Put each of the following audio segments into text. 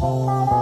Música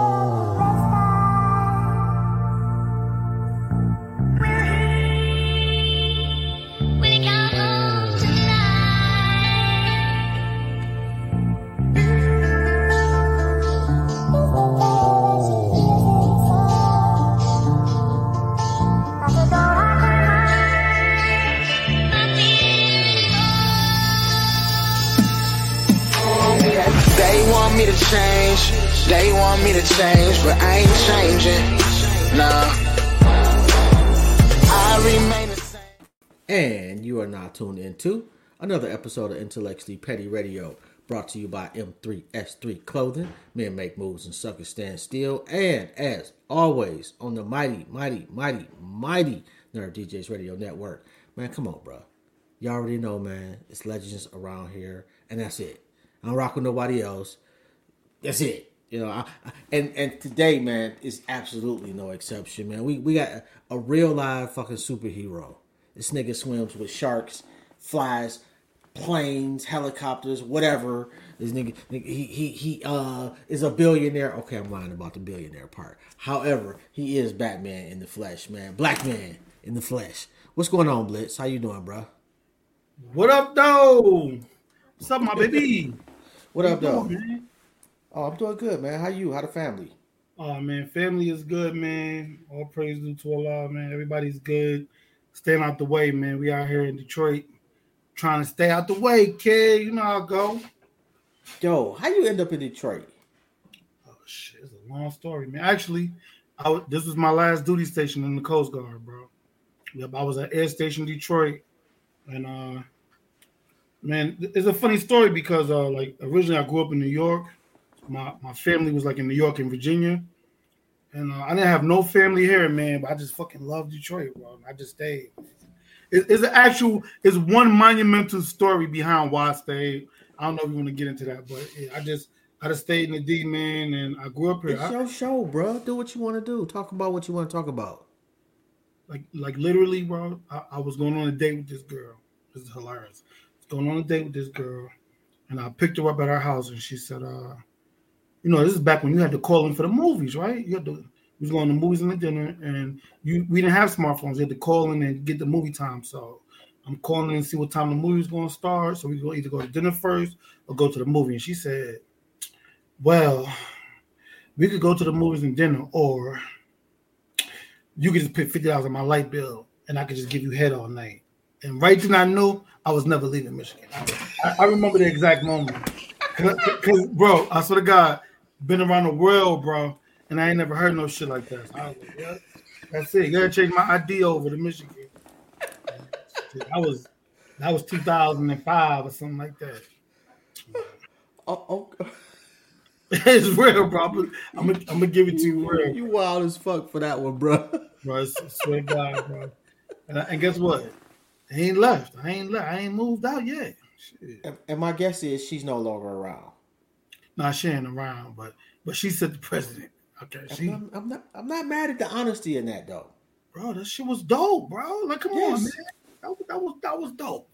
tuned into another episode of Intellectually Petty Radio, brought to you by M3S3 Clothing. Men make moves and suckers stand still. And as always, on the mighty, mighty, mighty, mighty Nerd DJs Radio Network. Man, come on, bro. You already know, man. It's legends around here, and that's it. I don't rock with nobody else. That's it. You know, I, I, and and today, man, is absolutely no exception, man. We we got a, a real live fucking superhero. This nigga swims with sharks flies planes, helicopters, whatever. This nigga, he he he uh is a billionaire. Okay, I'm lying about the billionaire part. However, he is Batman in the flesh, man. Black man in the flesh. What's going on, Blitz? How you doing, bro? What up, though? What's up, my baby? what up, though? Oh, I'm doing good, man. How you? How the family? Oh man, family is good, man. All praise due to Allah, man. Everybody's good. Staying out the way, man. We out here in Detroit trying to stay out the way, kid. You know how I go. Yo, how you end up in Detroit? Oh shit, it's a long story, man. Actually, I this was my last duty station in the Coast Guard, bro. Yep, I was at Air Station Detroit, and uh, man, it's a funny story because uh, like originally I grew up in New York. My my family was like in New York and Virginia, and uh, I didn't have no family here, man. But I just fucking love Detroit, bro. I just stayed it's an actual it's one monumental story behind why I stayed. I don't know if you want to get into that, but yeah, I just I just stayed in the D man and I grew up here. It's your show, bro. Do what you want to do. Talk about what you want to talk about. Like like literally, bro. I, I was going on a date with this girl. This is hilarious. going on a date with this girl, and I picked her up at our house, and she said, "Uh, you know, this is back when you had to call in for the movies, right? You had to we was going to movies and dinner, and you we didn't have smartphones. We had to call in and get the movie time. So I'm calling in and see what time the movie's going to start. So we go either go to dinner first or go to the movie. And she said, "Well, we could go to the movies and dinner, or you could just put fifty dollars on my light bill, and I could just give you head all night." And right then I knew I was never leaving Michigan. I, I remember the exact moment. Cause, bro, I swear to God, been around the world, bro and I ain't never heard no shit like that. So like, yeah, that's it. You gotta change my ID over to Michigan. That was that was 2005 or something like that. Oh, oh. it's real, bro. I'm gonna, I'm gonna give it to you real. You wild as fuck for that one, bro. Bro, I swear God, bro. And, uh, and guess what? I ain't left. I ain't left. I ain't moved out yet. Shit. And my guess is she's no longer around. No, sharing around, but but she said the president. Okay, she, I'm, I'm, not, I'm not mad at the honesty in that though, bro. That shit was dope, bro. Like, come yes. on, man. That, was, that was that was dope.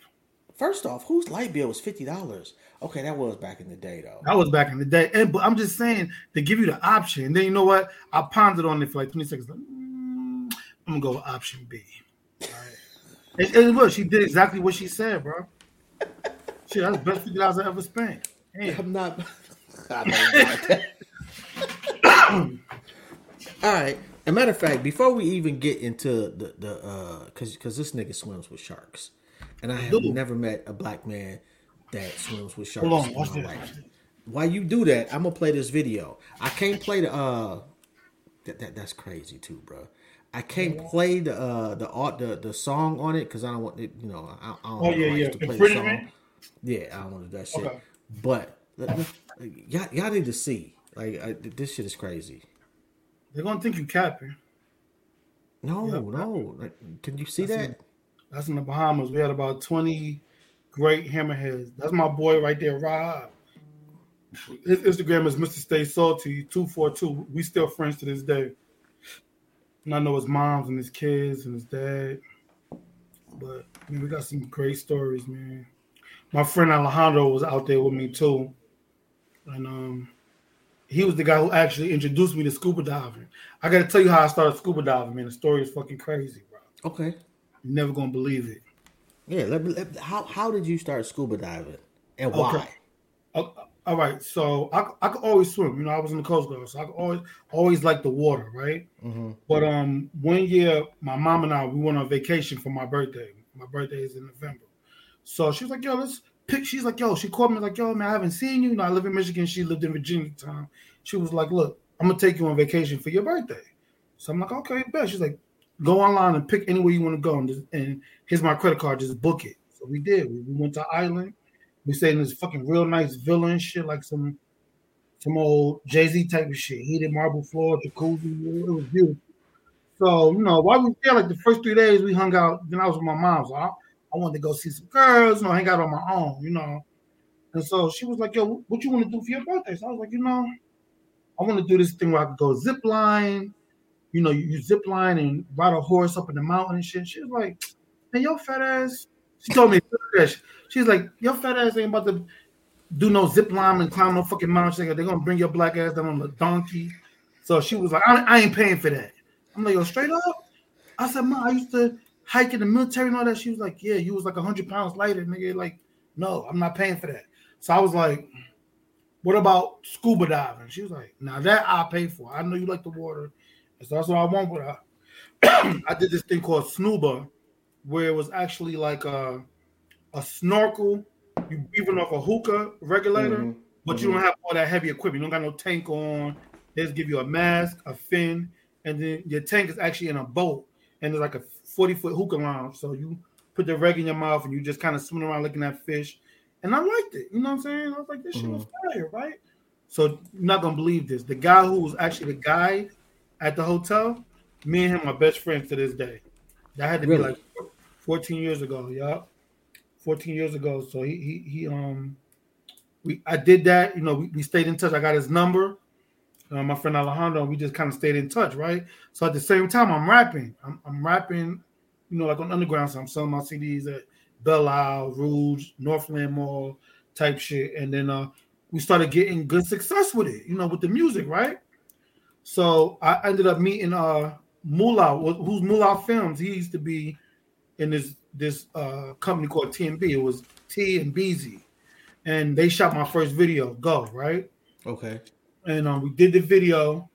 First off, whose light bill was fifty dollars? Okay, that was back in the day, though. That was back in the day, and but I'm just saying to give you the option. Then you know what? I pondered on it for like 20 seconds. Like, mm, I'm gonna go with option B. All right. and, and look, she did exactly what she said, bro. Shit, that's the best fifty dollars I ever spent. Damn. I'm not. All right. A matter of fact, before we even get into the the uh, cause because this nigga swims with sharks, and I have Dude. never met a black man that swims with sharks Hold on, watch in my life. While you do that, I'm gonna play this video. I can't play the uh, that, that that's crazy too, bro. I can't play the uh the art the, the song on it because I don't want it. You know, I, I don't oh yeah yeah. To play the song. Yeah, I don't want to do that shit. Okay. But y'all, y'all need to see like I, this shit is crazy. They're gonna think you capping. No, yeah, no. Like, can you see that's that? In, that's in the Bahamas. We had about twenty great hammerheads. That's my boy right there, Rob. His Instagram is Mr. Stay Salty two four two. We still friends to this day. And I know his moms and his kids and his dad. But man, we got some great stories, man. My friend Alejandro was out there with me too. And um he was the guy who actually introduced me to scuba diving. I got to tell you how I started scuba diving, man. The story is fucking crazy, bro. Okay. You're never gonna believe it. Yeah. Let, me- let, how how did you start scuba diving and why? Okay. Uh, all right, so I, I could always swim. You know, I was in the Coast Guard, so I could always always like the water, right? hmm But um, one year, my mom and I we went on vacation for my birthday. My birthday is in November, so she was like, "Yo, let's pick." She's like, "Yo," she called me like, "Yo, man, I haven't seen you." You know, I live in Michigan. She lived in Virginia time. She was like, "Look, I'm gonna take you on vacation for your birthday." So I'm like, "Okay, bet." She's like, "Go online and pick anywhere you want to go, and, just, and here's my credit card. Just book it." So we did. We, we went to Island. We stayed in this fucking real nice villa and shit, like some some old Jay Z type of shit. Heated marble floor, jacuzzi. It was beautiful. So you know, while we there, like the first three days, we hung out. Then I was with my mom, so I, I wanted to go see some girls, you know, hang out on my own, you know. And so she was like, "Yo, what you want to do for your birthday?" So I was like, "You know, I want to do this thing where I could go zip line. You know, you, you zip line and ride a horse up in the mountain and shit." She was like, "Man, your fat ass." She told me. She's like, "Your fat ass ain't about to do no zip line and climb no fucking mountain. They're gonna bring your black ass down on the donkey." So she was like, I, I ain't paying for that. I'm like, yo, straight up. I said, Ma, I used to hike in the military and all that. She was like, Yeah, you was like hundred pounds lighter, nigga. Like, no, I'm not paying for that. So I was like, What about scuba diving? She was like, Now that I'll pay for. I know you like the water. And so that's what I want with her. I did this thing called Snuba, where it was actually like a a snorkel. You breathing off a hookah regulator, Mhm. but you don't have all that heavy equipment. You don't got no tank on. They just give you a mask, a fin, and then your tank is actually in a boat, and there's like a 40 foot hookah lounge. So you put the reg in your mouth and you just kind of swim around looking at fish. And I liked it. You know what I'm saying? I was like, this shit was fire, right? So you're not gonna believe this. The guy who was actually the guy at the hotel, me and him are best friends to this day. That had to Really? be like 14 years ago. Yeah. 14 years ago. So he he, he um we I did that, you know, we, we stayed in touch. I got his number. Uh, my friend Alejandro, we just kind of stayed in touch, right? So at the same time, I'm rapping. I'm, I'm rapping, you know, like on underground. So I'm selling my CDs at Belle Isle, Rouge, Northland Mall type shit. And then uh we started getting good success with it, you know, with the music, right? So I ended up meeting uh Mula, wh- who's Mula Films. He used to be in this this uh company called TMB. It was T and BZ. And they shot my first video, Go, right? Okay. and um, we did the video,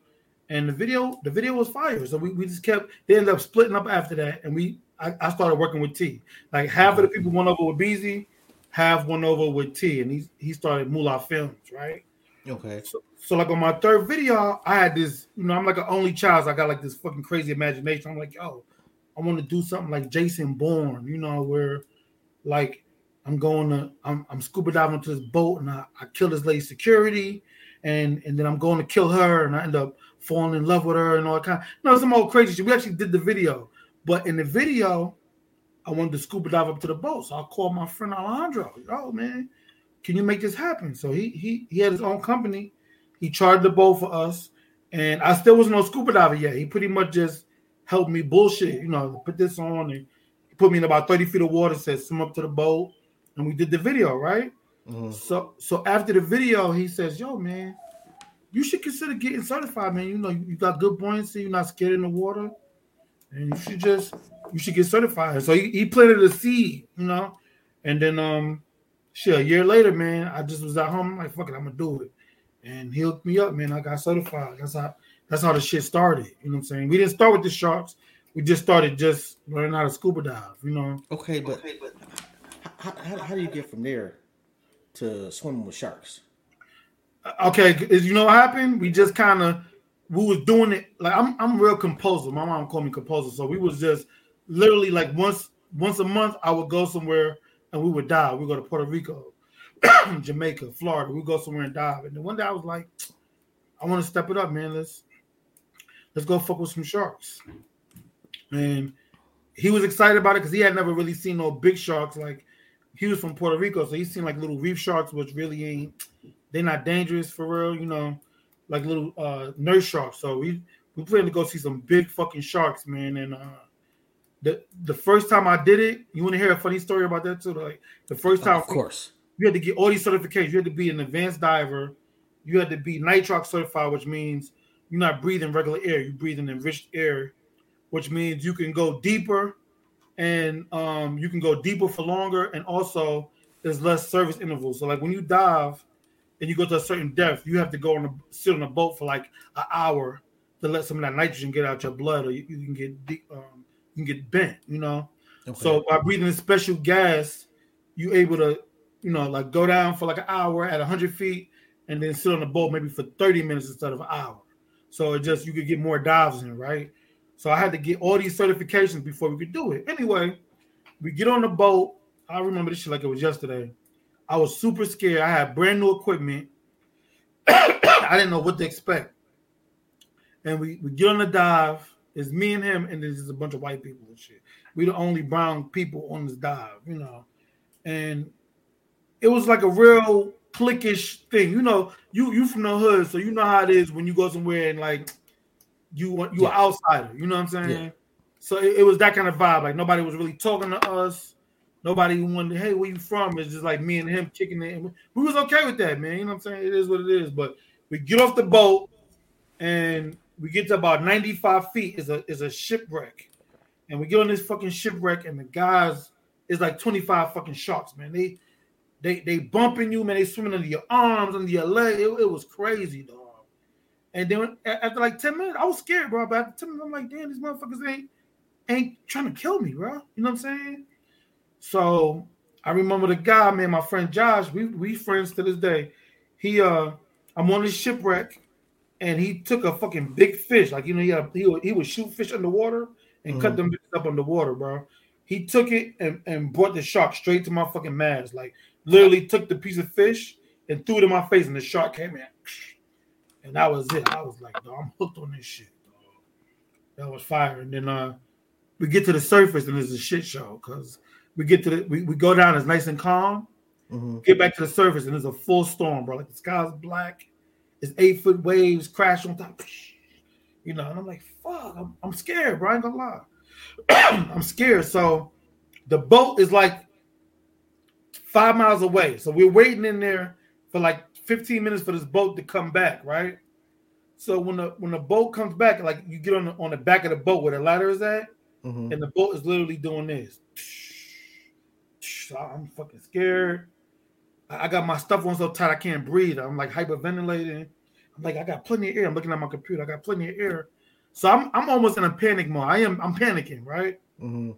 and the video the video was fire. So we, we just kept. They ended up splitting up after that, and we I, I started working with T. Like half of the people went over with Beezy, half went over with T, and he he started Mula Films, right? Okay. So, so like on my third video, I had this. You know, I'm like an only child. So I got like this fucking crazy imagination. I'm like, yo, I want to do something like Jason Bourne. You know, where like I'm going to I'm, I'm scuba diving to this boat and I, I kill this lady security and and then I'm going to kill her and I end up falling in love with her and all that kind. of, No, some old crazy shit. We actually did the video, but in the video, I wanted to scuba dive up to the boat. So I called my friend Alejandro. Yo, man, can you make this happen? So he he he had his own company. He chartered the boat for us, and I still wasn't no scuba diver yet. He pretty much just helped me bullshit, you know, put this on and put me in about 30 feet of water, said swim up to the boat, and we did the video, right? Mhm. So so after the video, he says, "Yo, man, you should consider getting certified, man. You know, you got good buoyancy, you're not scared in the water, and you should just you should get certified." So he, he planted a seed, you know, and then um, shit, a year later, man, I just was at home, I'm like, "Fuck it, I'm gonna do it," and he hooked me up, man. I got certified. That's how that's how the shit started. You know what I'm saying? We didn't start with the sharks. We just started just learning how to scuba dive. You know. Okay, but how, how, how do you get from there to swimming with sharks? okay, is you know what happened? We just kind of we was doing it like I'm I'm real composer. My mom called me composer, so we was just literally like once once a month I would go somewhere and we would dive. We go to Puerto Rico, Jamaica, Florida. We go somewhere and dive. And then one day I was like, I want to step it up, man. Let's let's go fuck with some sharks. And he was excited about it because he had never really seen no big sharks. Like he was from Puerto Rico, so he seen like little reef sharks, which really ain't they're not dangerous for real, you know, like little uh nurse sharks. So we we plan to go see some big fucking sharks, man. And uh the the first time I did it, you want to hear a funny story about that too? Like the first time Of course. you had to get all these certifications. You had to be an advanced diver, you had to be nitrox certified, which means you're not breathing regular air, you're breathing enriched air, which means you can go deeper and um, you can go deeper for longer, and also there's less surface intervals. So like when you dive and you go to a certain depth, you have to go on a sit on a boat for like an hour to let some of that nitrogen get out your blood, or you, you can get deep, um, you can get bent. You know. Okay. So by breathing a special gas, you're able to, you know, like go down for like an hour at 100 feet, and then sit on the boat maybe for 30 minutes instead of an hour. So it just you could get more dives in, right? So I had to get all these certifications before we could do it. Anyway, we get on the boat. I remember this shit like it was yesterday. I was super scared. I had brand new equipment. I didn't know what to expect. And we, we get on the dive. It's me and him, and there's just a bunch of white people and shit. We the only brown people on this dive, you know. And it was like a real cliquish thing. You know, you you from the hood, so you know how it is when you go somewhere and like you want you yeah. an outsider. You know what I'm saying? Yeah. So it, it, was that kind of vibe. Like nobody was really talking to us. Nobody wanted, hey, where you from? It's just like me and him kicking it. We was okay with that, man. You know what I'm saying? It is what it is. But we get off the boat and we get to about 95 feet is a is a shipwreck. And we get on this fucking shipwreck, and the guys is like 25 fucking sharks, man. They they they bumping you, man. They swimming under your arms, under your leg. It, it was crazy, dog. And then after like 10 minutes, I was scared, bro. But after 10 minutes, I'm like, damn, these motherfuckers ain't ain't trying to kill me, bro. You know what I'm saying? So I remember the guy, man, my friend Josh, we we friends to this day. He uh I'm on this shipwreck and he took a fucking big fish. Like, you know, he had, he, would, he would shoot fish underwater and mm-hmm. cut them up underwater, bro. He took it and, and brought the shark straight to my fucking mask. Like, literally took the piece of fish and threw it in my face, and the shark came in. And that was it. I was like, I'm hooked on this shit, dog. That was fire. And then uh we get to the surface and it's a shit show because we get to the we, we go down, it's nice and calm. Mm-hmm. Get back to the surface and it's a full storm, bro. Like the sky's black, it's eight foot waves crash on top. You know, and I'm like, fuck, I'm, I'm scared, bro. I ain't gonna lie. I'm scared. So the boat is like five miles away. So we're waiting in there for like 15 minutes for this boat to come back, right? So when the when the boat comes back, like you get on the on the back of the boat where the ladder is at, mm-hmm. and the boat is literally doing this. I'm fucking scared. I got my stuff on so tight I can't breathe. I'm like hyperventilating. I'm like, I got plenty of air. I'm looking at my computer. I got plenty of air. So I'm I'm almost in a panic mode. I am I'm panicking, right? Mm-hmm.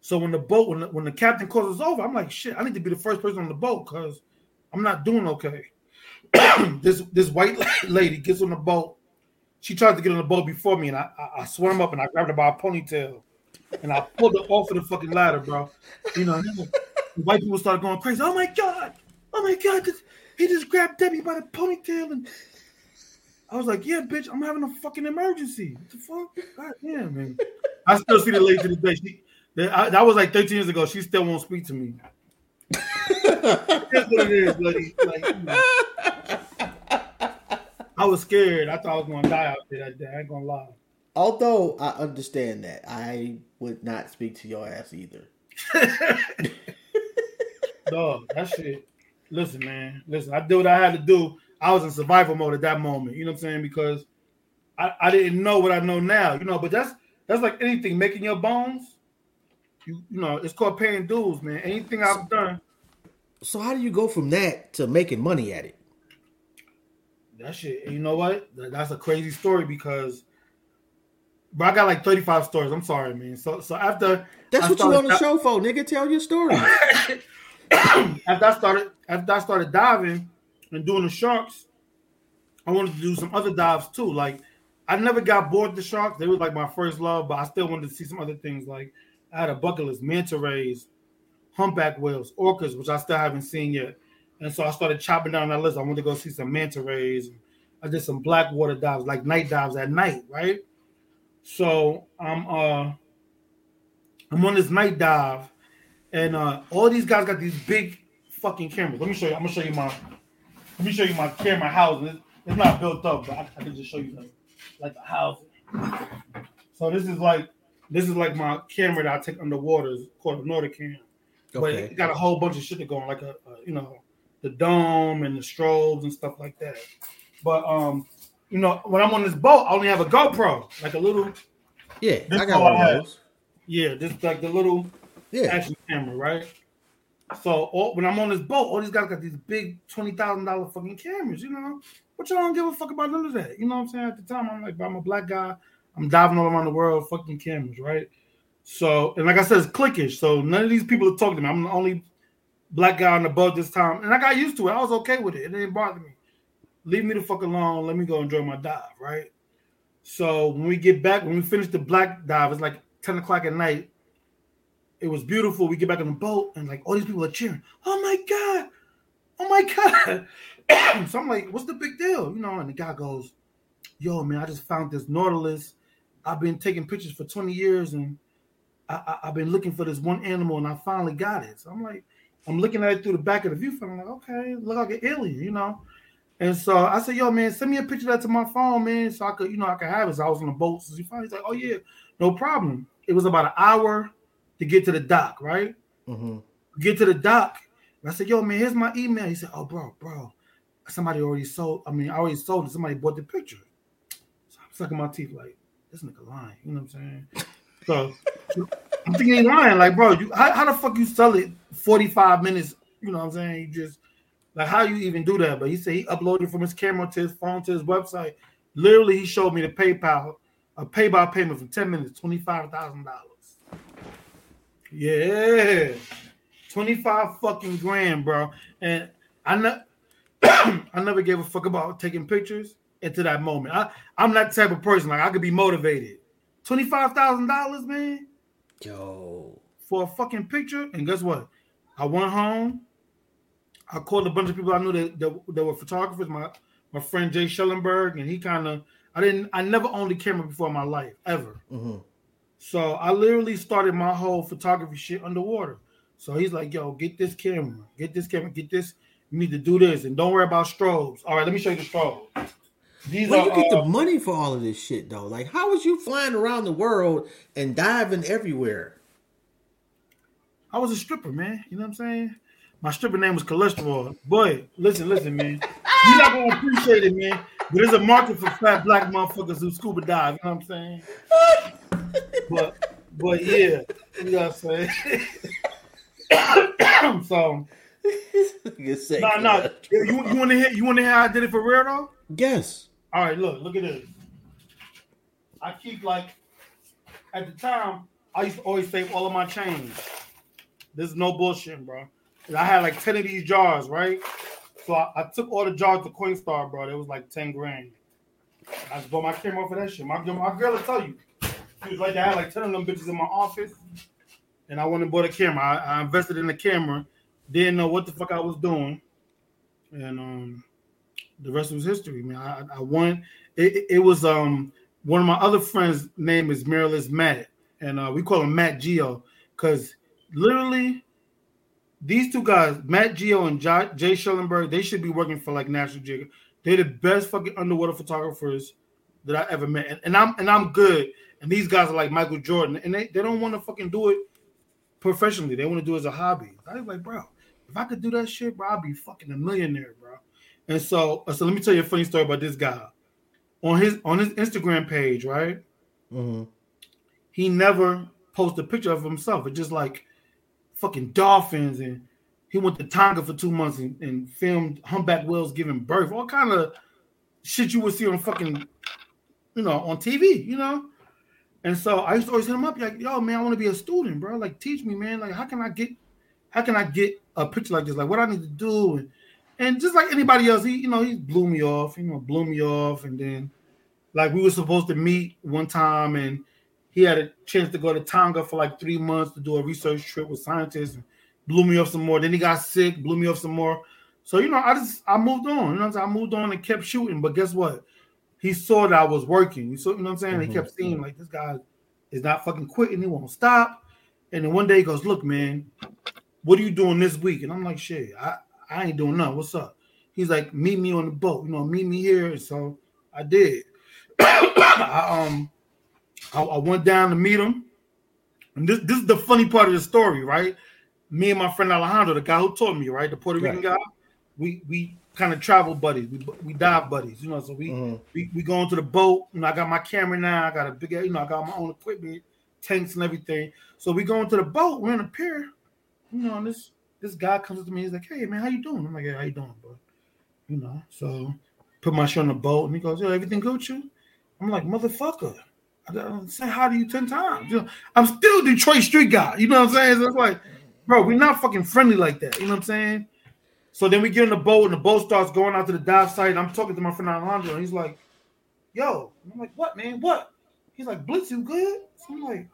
So when the boat when the, when the captain calls us over, I'm like, shit, I need to be the first person on the boat because I'm not doing okay. this this white lady gets on the boat. She tries to get on the boat before me, and I, I, I swam up and I grabbed her by a ponytail, and I pulled her off of the fucking ladder, bro. You know, white people started going crazy. Oh my god! Oh my god! He just grabbed Debbie by the ponytail, and I was like, "Yeah, bitch, I'm having a fucking emergency." What the fuck? God damn, man. I still see the lady to day. She, that, that was like 13 years ago. She still won't speak to me. That's what it is, buddy. Like, you know. I was scared. I thought I was going to die out there that day. I ain't going to lie. Although I understand that, I would not speak to your ass either. Dog, that shit. Listen, man. Listen, I did what I had to do. I was in survival mode at that moment. You know what I'm saying? Because I, I didn't know what I know now. You know, but that's that's like anything. Making your bones. You you know, it's called paying dues, man. Anything I've done so how do you go from that to making money at it? That shit. You know what? That's a crazy story because, but I got like thirty five stories. I'm sorry, man. So so after that's I what you on the show for, nigga. Tell your story. after I started after I started diving and doing the sharks, I wanted to do some other dives too. Like I never got bored the sharks. They were like my first love, but I still wanted to see some other things. Like I had a bucket list, manta rays, humpback whales, orcas, which I still haven't seen yet. And so I started chopping down that list. I wanted to go see some manta rays. I did some black water dives, like night dives at night, right? So I'm uh I'm on this night dive, and uh all these guys got these big fucking cameras. Let me show you. I'm gonna show you my let me show you my camera housing. It's, it's not built up, but I, I, can just show you the, like the house. So this is like this is like my camera that I take underwater. It's called a Nauticam. Okay. But it got a whole bunch of shit to go on, like a, a you know, the dome and the strobes and stuff like that. But um, you know, when I'm on this boat, I only have a GoPro, like a little. Yeah, I got one of those. Yeah, just like the little yeah. action camera, right? So all, when I'm on this boat, all these guys got these big twenty thousand dollar fucking cameras, you know. But y'all don't give a fuck about none of that. You know what I'm saying? At the time, I'm like, I'm a black guy. I'm diving all around the world, fucking cameras, right? So, and like I said, it's clickish. So none of these people are talking to me. I'm the only black guy on the boat this time, and I got used to it. I was okay with it. It didn't bother me. Leave me the fuck alone. Let me go enjoy my dive, right? So when we get back, when we finish the black dive, it's like 10 o'clock at night. It was beautiful. We get back on the boat, and like all these people are cheering. Oh my god! Oh my god! so I'm like, what's the big deal? You know, and the guy goes, Yo, man, I just found this Nautilus. I've been taking pictures for 20 years and I, have been looking for this one animal and I finally got it. So I'm like, I'm looking at it through the back of the viewfinder. I'm like, okay, look like an alien, you know. And so I said, yo, man, send me a picture of that to my phone, man, so I could, you know, I could have it. So I was on the boat. So he finally, he's like, oh yeah, no problem. It was about an hour to get to the dock, right? Mm-hmm. Get to the dock. And I said, yo, man, here's my email. He said, oh, bro, bro, somebody already sold. I mean, I already sold it. Somebody bought the picture. So I'm sucking my teeth like, this nigga lying. You know what I'm saying? So I'm thinking he's lying. Like, bro, you, how, how the fuck you sell it 45 minutes? You know what I'm saying? You just like how you even do that? But he said he uploaded from his camera to his phone to his website. Literally, he showed me the PayPal, a pay by payment for 10 minutes, $25,000. Yeah. 25 fucking grand, bro. And I know I never gave a fuck about taking pictures until that moment. I, I'm that type of person. Like I could be motivated. $25,000, man. Yo. For a fucking picture. And guess what? I went home. I called a bunch of people I knew that, that, that were photographers. My my friend Jay Schellenberg, and he kind of I didn't I never owned a camera before in my life ever. Mm-hmm. So I literally started my whole photography shit underwater. So he's like, "Yo, get this camera, get this camera, get this. You need to do this, and don't worry about strobes. All right, let me show you the strobe. These Where are, you get uh, the money for all of this shit though? Like, how was you flying around the world and diving everywhere? I was a stripper, man. You know what I'm saying? My stripper name was cholesterol. Boy, listen, listen, man. You're not gonna appreciate it, man. But there's a market for fat black motherfuckers who scuba dive. You know what I'm saying? but, but yeah, you know what I'm saying. so, no, no. You, you want to hear? You want to hear how I did it for real though? Yes. All right, look, look at this. I keep like at the time I used to always save all of my change. This is no bullshit, bro. I had like 10 of these jars, right? So I, I took all the jars to Coinstar, bro. It was like 10 grand. I just bought my camera for that shit. My, my girl will tell you. She was like, I had like 10 of them bitches in my office. And I went and bought a camera. I, I invested in the camera. Didn't know what the fuck I was doing. And um the rest was history, man. I, I won. It, it, was um one of my other friends' name is Miralist Matt, and uh, we call him Matt Geo because literally these two guys, Matt Geo and Jay Schellenberg, they should be working for like National Geographic. They're the best fucking underwater photographers that I ever met, and, and I'm and I'm good. And these guys are like Michael Jordan, and they, they don't want to fucking do it professionally. They want to do it as a hobby. I was like, bro, if I could do that shit, bro, I'd be fucking a millionaire, bro. And so, so let me tell you a funny story about this guy. On his on his Instagram page, right? Mm-hmm. He never posted a picture of himself. It's just like fucking dolphins, and he went to Tonga for two months and, and filmed humpback whales giving birth. All kind of shit you would see on fucking, you know, on TV, you know. And so I used to always hit him up like, "Yo, man, I want to be a student, bro. Like, teach me, man. Like, how can I get, how can I get a picture like this? Like, what I need to do?" And and just like anybody else, he you know he blew me off. You know, blew me off, and then like we were supposed to meet one time, and he had a chance to go to Tonga for like three months to do a research trip with scientists. Blew me off some more. Then he got sick. Blew me off some more. So you know, I just I moved on. You know, what i moved on and kept shooting. But guess what? He saw that I was working. You saw, you know what I'm saying? Mm-hmm. He kept seeing like this guy is not fucking quitting. He won't stop. And then one day he goes, "Look, man, what are you doing this week?" And I'm like, "Shit, I I ain't doing nothing. What's up? He's like, meet me on the boat, you know, meet me here. And so I did. I, um, I, I, went down to meet him. And this, this is the funny part of the story, right? Me and my friend Alejandro, the guy who taught me, right? The Puerto Rican right. guy. we we kind of travel buddies. We we dive buddies, you know. So we Mhm. we we go into the boat. You know, I got my camera now. I got a big, you know, I got my own equipment, tanks and everything. So we go into the boat. We're in a pier. You know, and this this guy comes up to me. He's like, "Hey man, how you doing?" I'm like, "Yeah, how you doing, bro?" You know. So put my shit on the boat, and he goes, "Yo, everything good you?" I'm like, "Motherfucker." I gotta say hi to you 10 times. You know, I'm still Detroit street guy. You know what I'm saying? So it's like, bro, we're not fucking friendly like that. You know what I'm saying? So then we get in the boat and the boat starts going out to the dive site. I'm talking to my friend Alejandro, and he's like, yo, And I'm like, what, man? What? He's like, Blitz, you good? So I'm like,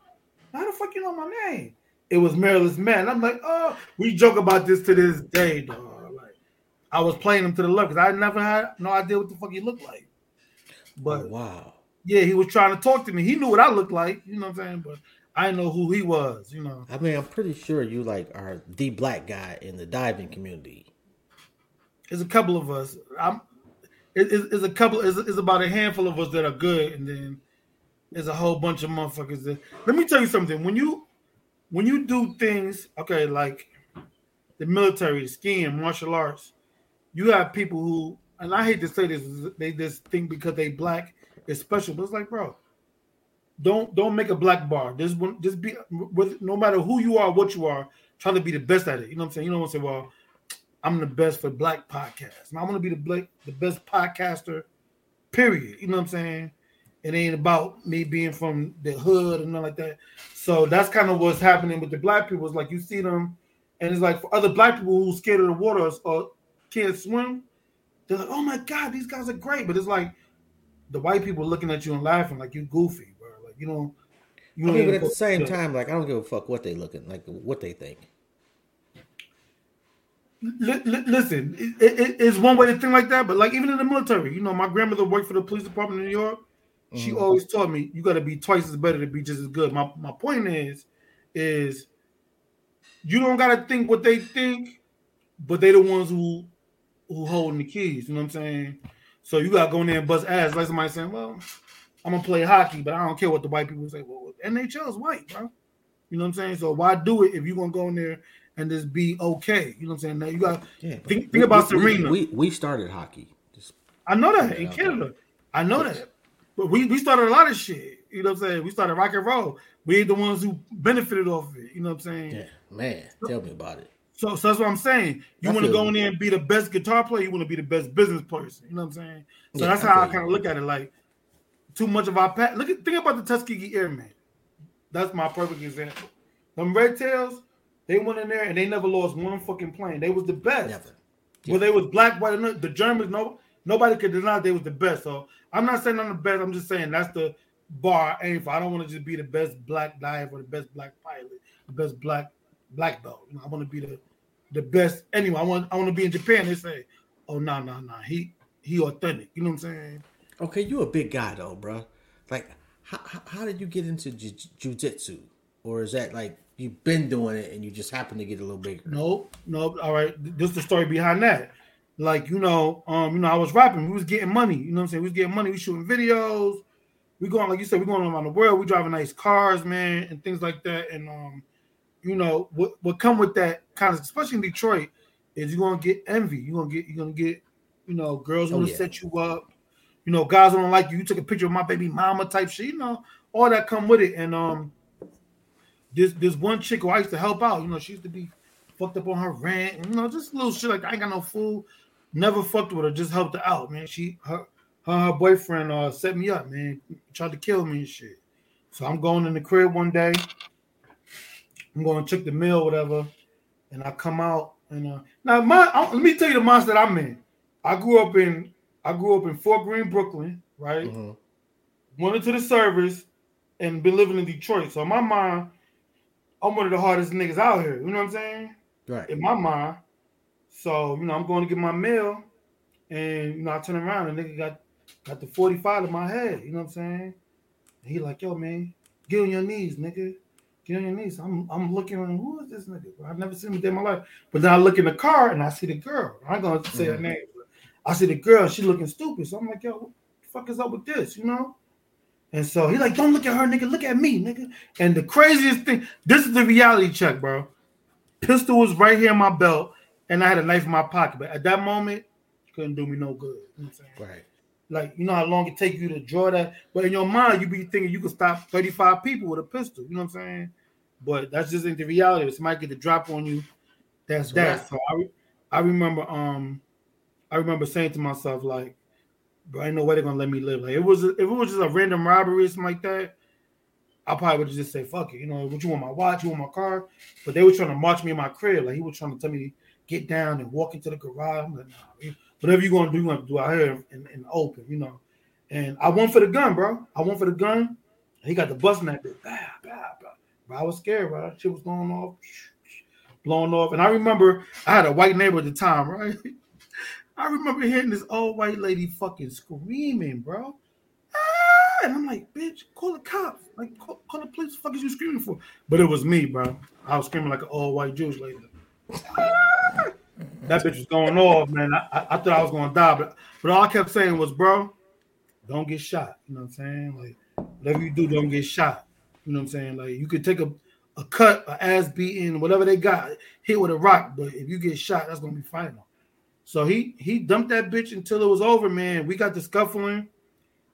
how the fuck you know my name? It was Marilyn's man. I'm like, oh, we joke about this to this day, dog. Like, I was playing him to the left because I never had no idea what the fuck he looked like. But Oh, wow. Yeah, he was trying to talk to me. He knew what I looked like, you know what I'm saying? But I didn't know who he was, you know. I mean, I'm pretty sure you like are the black guy in the diving community. There's a couple of us. I'm it- it's, it's a couple it's, it's about a handful of us that are good, and then there's a whole bunch of motherfuckers that let me tell you something. When you when you do things, okay, like the military, skiing, martial arts, you have people who and I hate to say this, they just think because they black is special, but it's like, bro, don't don't make a black bar. Just one- just be with no matter who you are, what you are, trying to be the best at it. You know what I'm saying? You don't want to say, well, I'm the best for black podcasts. I want to be the black, the best podcaster, period. You know what I'm saying? It ain't about me being from the hood and nothing like that. So that's kind of what's happening with the black people. It's like you see them, and it's like for other black people who scared of the water or, or can't swim, they're like, "Oh my god, these guys are great." But it's like the white people looking at you and laughing like you goofy, bro. Like you know, you I mean, but even at the same time, like I don't give a fuck what they looking like, what they think. Li- li- listen, it, it, it's one way to think like that, but like even in the military, you know, my grandmother worked for the police department in New York. She Mhm. always taught me you got to be twice as better to be just as good. My my point is, is you don't got to think what they think, but they the ones who who holding the keys. You know what I'm saying? So you got to go in there and bust ass like somebody saying, "Well, I'm gonna play hockey, but I don't care what the white people say." Well, NHL is white, bro. You know what I'm saying? So why do it if you're gonna go in there and just be okay? You know what I'm saying? Now you got Yeah, Think- we- think about we- Serena. We, we started hockey. Just I know that in Canada. I know Yes. that. But we, we started a lot of shit. You know what I'm saying? We started rock and roll. We ain't the ones who benefited off of it. You know what I'm saying? yeah, man, tell me about it. So, so that's what I'm saying. You want to go in there and be the best guitar player. You want to be the best business person. You know what I'm saying? So Yeah, that's I how I kind of look at it. Like too much of our past. Look at think about the Tuskegee Airmen. That's my perfect example. Them Red Tails, they went in there and they never lost one fucking plane. They was the best. Never. Whether they was black, white, the Germans, no, nobody could deny they was the best. So I'm not saying I'm the best. I'm just saying that's the bar I aim for. I don't want to just be the best black diver, or the best black pilot, the best black black belt. You know, I want to be the the best. Anyway, I want I want to be in Japan. They say, oh no no no, he he authentic. You know what I'm saying? Okay, you a big guy though, bro. Like, how, how, did you get into ju- jujitsu? Or is that like you've been doing it and you just happen to get a little bigger? No, no. All right, this is the story behind that. Like you know, um, you know, I was rapping. We was getting money. You know what I'm saying? We was getting money. We shooting videos. We going like you said. We going around the world. We driving nice cars, man, and things like that. And um, you know, what what come with that kind of, especially in Detroit, is you're gonna get envy. You're gonna get you're gonna get, you know, girls Oh, want to yeah. set you up. You know, guys don't like you. You took a picture of my baby mama type shit. You know, all that come with it. And um, this this one chick who I used to help out. You know, she used to be fucked up on her rent. You know, just little shit like I ain't got no food. Never fucked with her. Just helped her out, man. She her her, her boyfriend uh set me up, man. Tried to kill me and shit. So I'm going in the crib one day. I'm going to check the mail, whatever, and I come out and uh now my I, let me tell you the monster that I'm in. I grew up in I grew up in Fort Greene, Brooklyn, right? Mhm. went into the service and been living in Detroit. So in my mind, I'm one of the hardest niggas out here. You know what I'm saying? Right. In my mind. So, you know, I'm going to get my mail and you know, I turn around and nigga got got the 45 in my head. You know what I'm saying? And he like, yo, man, get on your knees, nigga. Get on your knees. I'm I'm looking who is this nigga? I've never seen him in my life. But then I look in the car and I see the girl. I'm gonna say her Mhm. name. I see the girl, she looking stupid. So I'm like, yo, what the fuck is up with this? You know? And so he like, don't look at her, nigga. Look at me, nigga. And the craziest thing, this is the reality check, bro. Pistol was right here in my belt, and I had a knife in my pocket. But at that moment, couldn't do me no good. You know right. Like you know how long it take you to draw that, but in your mind you be thinking you could stop 35 people with a pistol. You know what I'm saying? But that's just in the reality. If somebody get the drop on you, that's, that. Right. So I, I remember um I remember saying to myself like, but I know where they're gonna let me live. Like it was if it was just a random robbery or something like that, I probably would just say, fuck it. You know, what you want my watch, you want my car, but they were trying to march me in my crib. Like he was trying to tell me get down and walk into the garage. I'm like, nah, whatever you're gonna do, you want to do out here in, in, the open, you know. And I went for the gun, bro. I went for the gun. He got the bus in that bit. Bah, bah, bah. Bro, I was scared, bro. That Shit was going off, blowing off. And I remember I had a white neighbor at the time, right? I remember hearing this old white lady fucking screaming, bro. Ah! And I'm like, bitch, call the cops. Like, call, call the police. The fuck is you screaming for? But it was me, bro. I was screaming like an old white Jewish lady. Ah! That bitch was going off, man. I, I, I, thought I was gonna die, but but all I kept saying was, bro, don't get shot. You know what I'm saying? Like whatever you do, don't get shot. You know what I'm saying? Like you could take a, a cut, a ass beating, whatever they got, hit with a rock, but if you get shot, that's gonna be final. So he he dumped that bitch until it was over, man. We got the scuffling,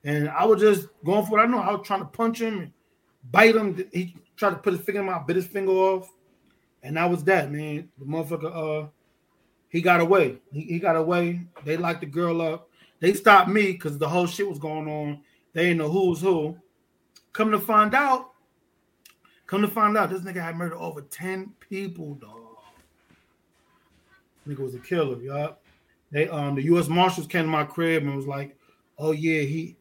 and I was just going for it. I know I was trying to punch him, and bite him. He tried to put his finger in my bit his finger off, and that was that, man. The motherfucker, uh, he got away. He, he got away. They locked the girl up. They stopped me because the whole shit was going on. They didn't know who's who. Come to find out, come to find out, this nigga had murdered over 10 people, dog. Nigga was a killer, y'all. They um the U.S. Marshals came to my crib and was like, "Oh yeah, he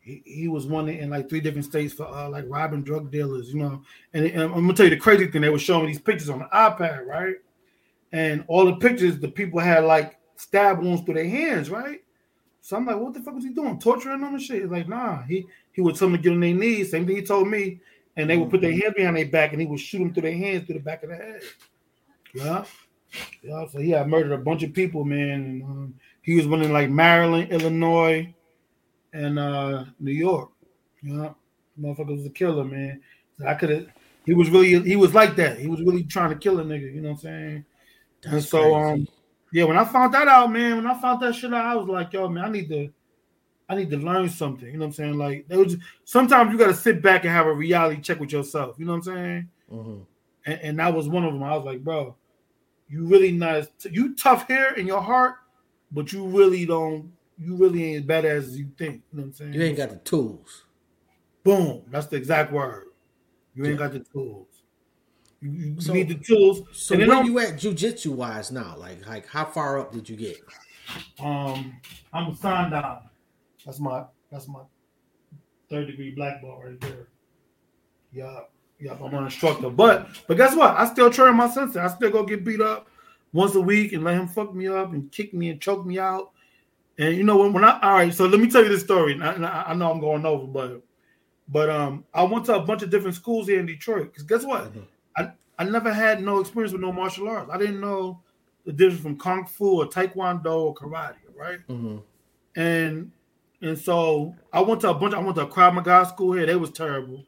he, he was one in like three different states for uh, like robbing drug dealers, you know." And, and I'm gonna tell you the crazy thing: they were showing me these pictures on the iPad, right? And all the pictures, the people had like stab wounds through their hands, right? So I'm like, what the fuck was he doing? Torturing them and shit? He's like, nah, he he would tell them to get on their knees. Same thing he told me, and they would put their hands behind their back, and he would shoot them through their hands through the back of the head. Yeah, yeah. So he had murdered a bunch of people, man. And, um, he was one in like Maryland, Illinois, and uh, New York. Yeah, motherfucker was a killer, man. So I could have. He was really he was like that. He was really trying to kill a nigga. You know what I'm saying? That's and so, crazy. um, yeah, when I found that out, man, when I found that shit out, I was like, yo, man, I need to, I need to learn something. You know what I'm saying? Like, there was sometimes you got to sit back and have a reality check with yourself. You know what I'm saying? Mm-hmm. And, and, that was one of them. I was like, bro, you really not you tough here in your heart, but you really don't. You really ain't as bad as you think. You know what I'm saying? You ain't got the tools. Boom. That's the exact word. You ain't got the tools. You, you so, need the tools. So and where you at jujitsu wise now? Like, like how far up did you get? Um, I'm a sandan. That's my that's my third degree black belt right there. Yeah, yeah, I'm an instructor. But but guess what? I still train my sensei. I still go get beat up once a week and let him fuck me up and kick me and choke me out. And you know when, when I all right, so let me tell you this story. I, I know I'm going over, but but um I went to a bunch of different schools here in Detroit. Because guess what? Mm-hmm. I, I never had no experience with no martial arts. I didn't know the difference from kung fu or taekwondo or karate, right? Mm-hmm. And and so I went to a bunch. I went to a Krav Maga school here. They was terrible.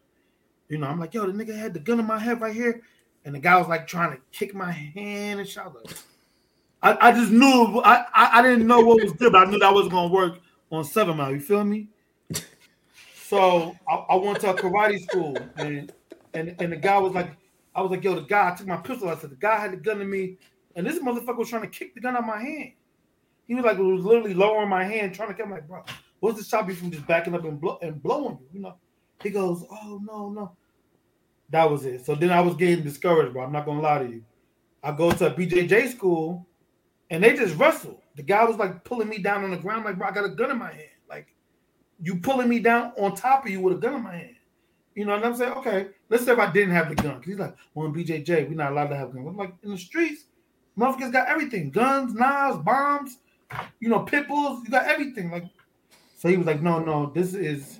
You know, I'm like, yo, the nigga had the gun in my head right here, and the guy was like trying to kick my hand and shit. I, I, just knew I, I, I didn't know what was good, but I knew that wasn't gonna work on seven mile. You feel me? So I, I went to a karate school, and and and the guy was like, I was like, yo, the guy I took my pistol. I said, the guy had the gun to me, and this motherfucker was trying to kick the gun out of my hand. He was like, was literally lowering my hand, trying to get my bro. What's the stop you from just backing up and, blow, and blowing you? You know? He goes, oh no, no. That was it. So then I was getting discouraged, bro. I'm not gonna lie to you. I go to a BJJ school, and they just wrestle. The guy was like pulling me down on the ground, like, bro, I got a gun in my hand. Like, you pulling me down on top of you with a gun in my hand. You know what I'm saying? Okay, let's say if I didn't have the gun, because he's like, well, in BJJ, we're not allowed to have guns. I'm like, in the streets, motherfuckers got everything guns, knives, bombs, you know, pit bulls, you got everything. Like, so he was like, no, no, this is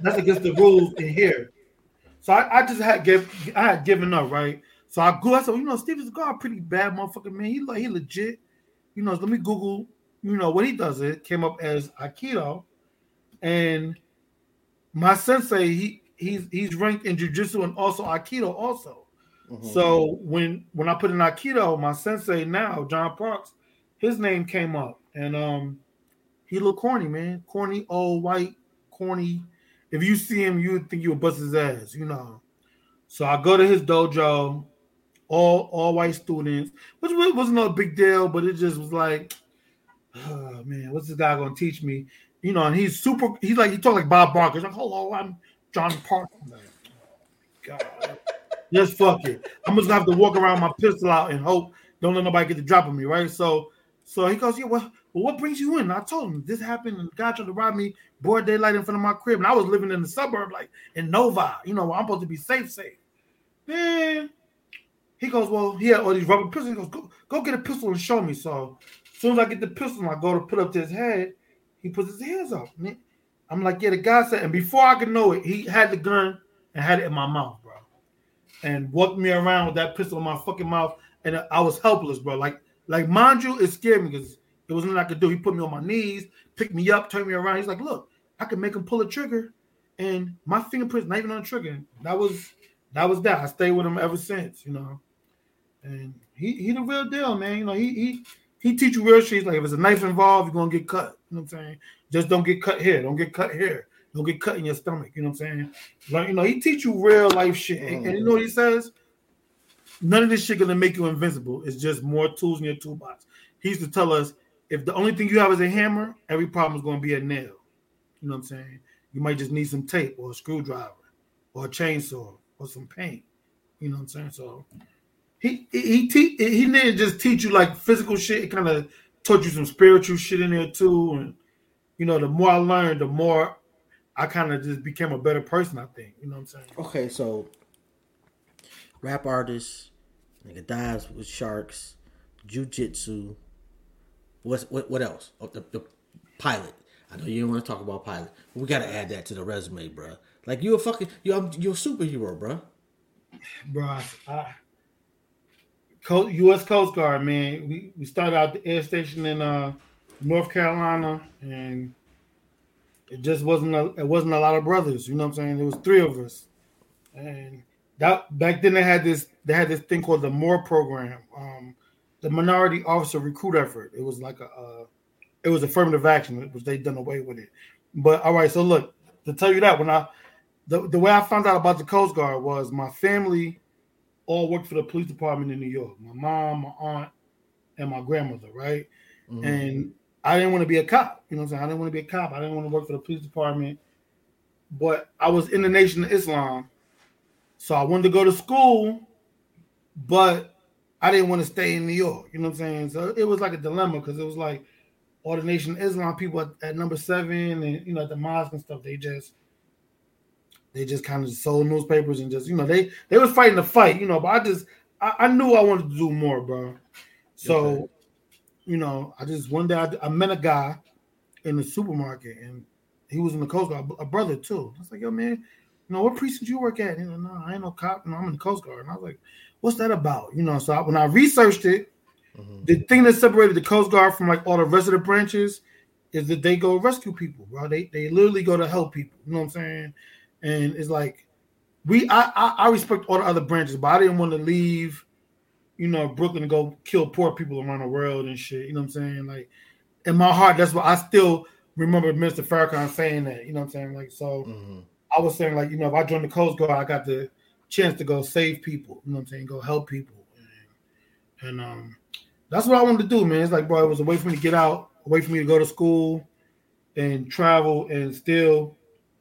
that's against the rules in here. So I, I just had give I had given up, right? So I go, I said, you know, Steven Seagal a pretty bad motherfucker, man. He like he legit, you know, let me Google, you know, what he does it came up as Aikido, and my sensei, he he's he's ranked in jujitsu and also aikido also. Mm-hmm. So when when I put in Aikido, my sensei now, John Parks, his name came up, and um, he looked corny, man, corny, old white, corny. If you see him, you would think you would bust his ass, you know. So I go to his dojo, all all white students, which wasn't no big deal, but it just was like, oh man, what's this guy gonna teach me? You know, and he's super. He's like he talk like Bob Barker. He's like, hello, I'm John. Like, God, just fuck it. I'm just gonna have to walk around my pistol out and hope don't let nobody get the drop on me, right? So, so he goes, yeah, well, well, what brings you in? And I told him this happened, and the guy tried to rob me, broad daylight in front of my crib, and I was living in the suburb, like in Nova, You know, I'm supposed to be safe, safe. Man, he goes, well, he had all these rubber pistols. He goes, go, go get a pistol and show me. So, as soon as I get the pistol, I go to put up to his head. He puts his hands up. I'm like, yeah, the guy said, and before I could know it, he had the gun and had it in my mouth, bro, and walked me around with that pistol in my fucking mouth, and I was helpless, bro. Like, like mind you, it scared me because there was nothing I could do. He put me on my knees, picked me up, turned me around. He's like, look, I can make him pull a trigger, and my fingerprints not even on the trigger. That was that was that. I stayed with him ever since, you know. And he he the real deal, man. You know, he he he teach you real shit. He's Like if it's a knife involved, you're gonna get cut. You know what I'm saying? Just don't get cut here. Don't get cut here. Don't get cut in your stomach. You know what I'm saying? Like, you know, he teach you real life shit. And, and you know what he says? None of this shit gonna make you invincible. It's just more tools in your toolbox. He used to tell us if the only thing you have is a hammer, every problem is gonna be a nail. You know what I'm saying? You might just need some tape or a screwdriver or a chainsaw or some paint. You know what I'm saying? So he he he, he didn't just teach you like physical shit. It kind of taught you some spiritual shit in there too. And you know, the more I learned, the more I kind of just became a better person. I think. You know what I'm saying? Okay, so rap artist, nigga dives with sharks, jujitsu. What's what? What else? Oh, the, the pilot. I know you don't want to talk about pilot. we got to add that to the resume, bro. Like you a fucking you you're a superhero, bro. Bro, I, U.S. Coast Guard, man. We we started out the air station in uh, North Carolina, and it just wasn't a, it wasn't a lot of brothers. You know what I'm saying? There was three of us, and that back then they had this they had this thing called the MORE program, um, the Minority Officer Recruit Effort. It was like a uh, it was affirmative action, which they done away with it. But all right, so look to tell you that when I the, the way I found out about the Coast Guard was my family all worked for the police department in New York. My mom, my aunt, and my grandmother, right? Mm-hmm. And I didn't want to be a cop. You know what I'm saying? I didn't want to be a cop. I didn't want to work for the police department. But I was in the Nation of Islam. So I wanted to go to school, but I didn't want to stay in New York. You know what I'm saying? So it was like a dilemma because it was like all the Nation of Islam people at, at number seven and you know at the mosque and stuff, they just they just kind of sold newspapers and just you know they they was fighting the fight, you know. But I just I, I knew I wanted to do more, bro. So. You know, I just one day I, I, met a guy in the supermarket and he was in the Coast Guard, a brother too. I was like, yo, man, you know what precinct you work at? You know, no, I ain't no cop. No, I'm in the Coast Guard. And I was like, what's that about? You know, so I, when I researched it, mm-hmm. the thing that separated the Coast Guard from like all the rest of the branches is that they go rescue people, bro. They they literally go to help people. You know what I'm saying? and it's like we I, I, I respect all the other branches, but I didn't want to leave, you know, Brooklyn and go kill poor people around the world and shit. You know what I'm saying? Like in my heart, that's what I still remember Mr. Farrakhan saying that. You know what I'm saying? Like so, mm-hmm. I was saying like you know if I joined the Coast Guard, I got the chance to go save people. You know what I'm saying? Go help people, and, and um, that's what I wanted to do, man. It's like bro, it was a way for me to get out, a way for me to go to school and travel and still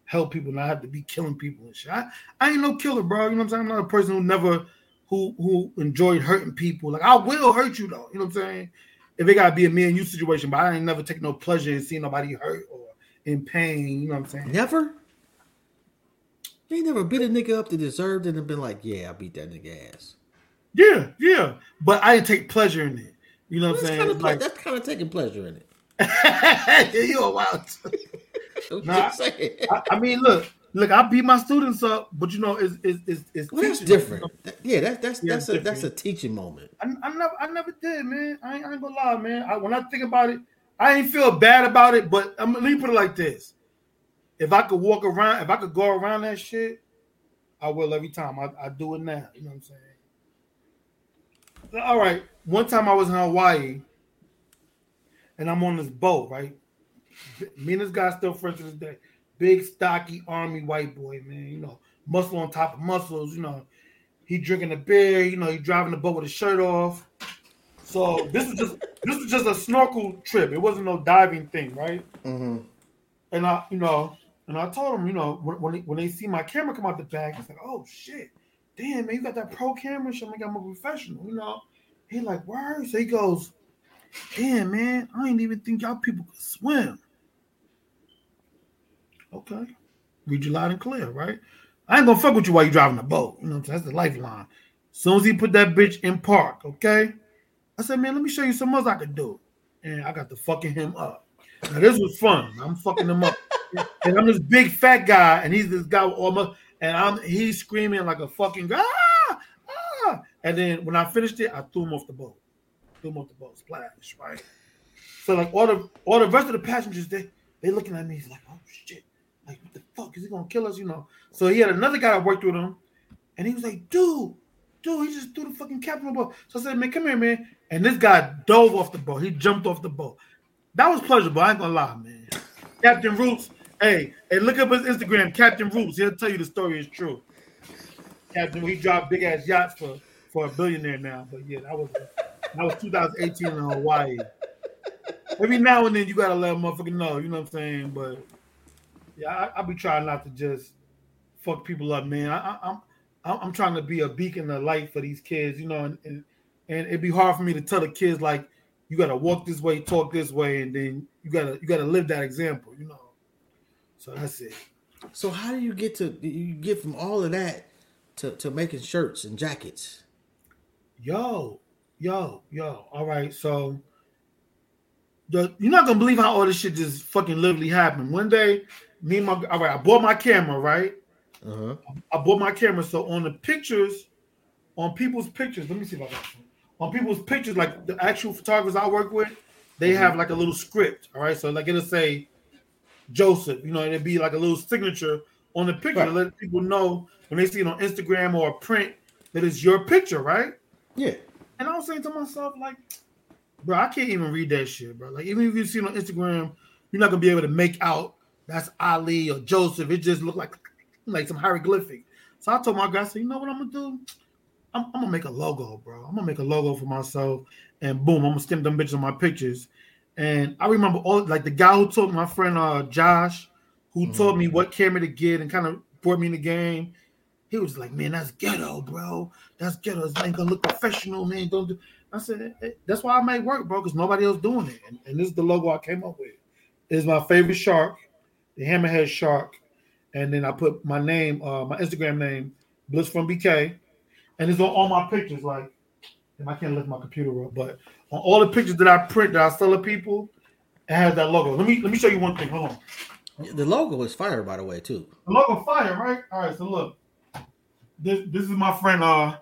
help people, not have to be killing people and shit. I, I ain't no killer, bro. You know what I'm saying? I'm not a person who never who who enjoyed hurting people. Like I will hurt you though. You know what I'm saying? If it gotta be a me and you situation, but I ain't never take no pleasure in seeing nobody hurt or in pain. You know what I'm saying? Never. Ain't never beat a nigga up that deserved it and been like, yeah, I beat that nigga ass. Yeah, yeah. But I didn't take pleasure in it. You know what I'm saying? Kind of, like, that's kind of taking pleasure in it. yeah, you a wild. nah, I, I, mean, look, look, I beat my students up, but you know, it's it's it's, it's well, that's different. Yeah, that's that's yeah, that's a that's a teaching moment. I, I, never I never did, man. I ain't, I ain't gonna lie, man. I, when I think about it, I ain't feel bad about it. But I'm let me put it like this: if I could walk around, if I could go around that shit, I will every time. I, I do it now. You know what I'm saying? all right. One time I was in Hawaii, and I'm on this boat, right? Me and this guy still friends to this day. Big, stocky, army white boy, man. You know, muscle on top of muscles. You know, he drinking a beer. You know, he driving the boat with his shirt off. So this was just this was just a snorkel trip. It wasn't no diving thing, right? Mm-hmm. And I, you know, and I told him, you know, when when they, when they see my camera come out the bag, it's like, oh shit, damn man, you got that pro camera. So I'm like, I'm a professional, you know. He like, word. So he goes, damn man, I ain't even think y'all people could swim. Okay, read you loud and clear, right? I ain't gonna fuck with you while you driving the boat. You know, that's the lifeline. As soon as he put that bitch in park, okay. I said, man, let me show you some else I could do. And I got to fucking him up. Now this was fun. I'm fucking him up. and I'm this big fat guy, and he's this guy with almost, and I'm he's screaming like a fucking. Ah, ah. And then when I finished it, I threw him off the boat. Threw him off the boat, splash, right? So like all the all the rest of the passengers, they they looking at me, like, oh shit, fuck is he gonna kill us? You know. So he had another guy that worked with him, and he was like, dude, dude, he just threw the fucking captain on the boat. So I said, man, come here, man. And this guy dove off the boat. He jumped off the boat. That was pleasurable. I ain't gonna lie, man. Captain Roots, hey, hey, look up his Instagram, Captain Roots. He'll tell you the story is true. Captain, he dropped big ass yachts for for a billionaire now. But yeah, that was that was 2018 in Hawaii. Every now and then you gotta let a motherfucker know, you know what I'm saying? But yeah, I, I be trying not to just fuck people up, man. I, I, I'm I'm trying to be a beacon of light for these kids, you know, and, and, and it'd be hard for me to tell the kids like you gotta walk this way, talk this way, and then you gotta you gotta live that example, you know. So that's it. So how do you get to you get from all of that to, to making shirts and jackets? Yo, yo, yo. All right, so the you're not gonna believe how all this shit just fucking literally happened. One day, me and my all right, I bought my camera, right? Uh-huh. I bought my camera. So on the pictures, on people's pictures, let me see if I got some. On people's pictures, like the actual photographers I work with, they Mhm. have like a little script. All right. So like it'll say Joseph, you know, it'd be like a little signature on the picture to let people know when they see it on Instagram or print that it's your picture, right? Yeah. And I was saying to myself, like, bro, I can't even read that shit, bro. Like, even if you see it on Instagram, you're not gonna be able to make out that's Ali or Joseph. It just looked like like some hieroglyphic. So I told my guy, I said, you know what I'm gonna do? I'm, I'm gonna make a logo, bro. I'm gonna make a logo for myself, and boom, I'm gonna stamp them bitches on my pictures. And I remember all like the guy who told my friend uh Josh, who told me what camera to get and kind of brought me in the game. He was like, "Man, that's ghetto, bro. That's ghetto. It ain't gonna look professional, man. Don't do." I said, "Eh, "That's why I make work, bro, because nobody else doing it." And, and this is the logo I came up with. It's my favorite shark, the hammerhead shark, and then I put my name, uh, my Instagram name, Blitz from BK, and it's on all my pictures. Like, and I can't lift my computer up, but on all the pictures that I print that I sell to people, it has that logo. Let me let me show you one thing. Hold on. The logo is fire, by the way, too. The logo fire, right? All right, so look. This this is my friend uh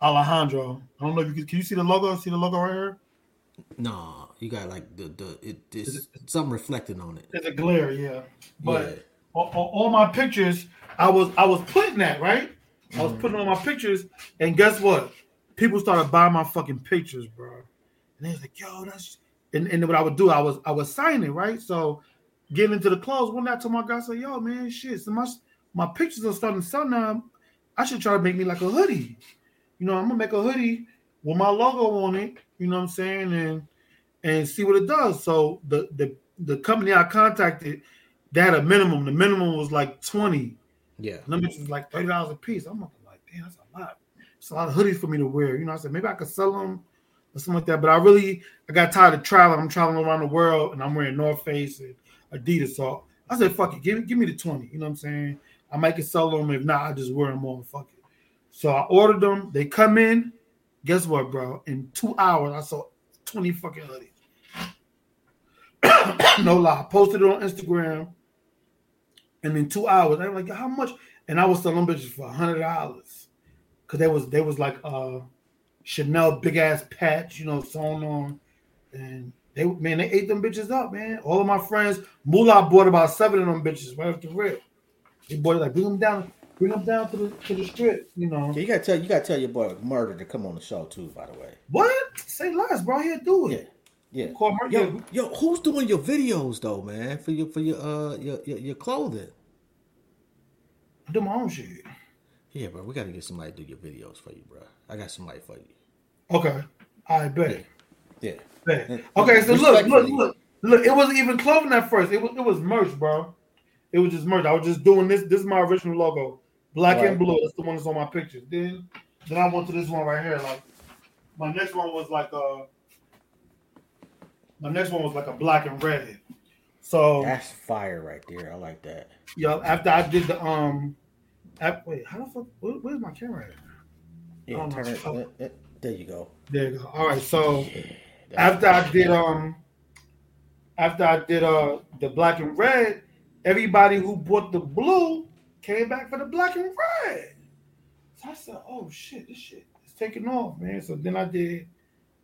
Alejandro. I don't know if you can, can you see the logo? See the logo right here? No, you got like the the it, it's something reflecting on it. There's a glare, yeah. But Yeah. on, on all my pictures, I was I was putting that, right? I was mm-hmm. putting on my pictures, and guess what? People started buying my fucking pictures, bro. And they was like, yo, that's and, and what I would do, I was I was signing, right? So getting into the clothes, one night I told my guy, I said, yo, man, shit, so my my pictures are starting to sell now. I should try to make me like a hoodie. You know, I'm gonna make a hoodie with my logo on it, you know what I'm saying? And and see what it does. So the the the company I contacted, they had a minimum. The minimum was like 20. Yeah. Bitches was like thirty dollars a piece. I'm like, damn, that's a lot. It's a lot of hoodies for me to wear. You know, I said maybe I could sell them or something like that. But I really, I got tired of traveling. I'm traveling around the world, and I'm wearing North Face and Adidas. So I said, fuck it, give me, give me the twenty. You know what I'm saying? I might can sell them. If not, I just wear them all. Fuck it. So I ordered them. They come in. Guess what, bro? In two hours, I saw twenty fucking hoodies. no lie. I posted it on Instagram. And in two hours, were like, how much? And I was selling bitches for a hundred dollars. Cause they was they was like uh Chanel big ass patch, you know, sewn on. And they man, they ate them bitches up, man. All of my friends, Mula bought about seven of them bitches right off the rip. Your boy like bring him down, bring them down to the to the strip. You know Yeah, you gotta tell you gotta tell your boy Murder to come on the show too. By the way, what? Say less, bro. Here, do it. yeah. Call Murder. Yo, yo, who's doing your videos though, man? For your for your uh your your, your clothing. I do my own shit. Yeah, bro, we gotta get somebody to do your videos for you, bro. I got somebody for you. Okay, I bet. Yeah. bet. Yeah. Okay, so look, look, look, look. It wasn't even clothing at first. It was it was merch, bro. It was just merch. I was just doing this. This is my original logo, black Right. and blue. That's the one that's on my picture. Then then I went to this one right here. Like my next one was like uh my next one was like a black and red. So That's fire right there. I like that. yeah, after I did the um, wait, how the fuck? Where, where's my camera at? Yeah, Oh, turn it. oh. uh, uh, there you go. There you go. All right, so. That's- after I did um after I did uh the black and red, everybody who bought the blue came back for the black and red. So I said, oh shit, this shit is taking off, man. So then I did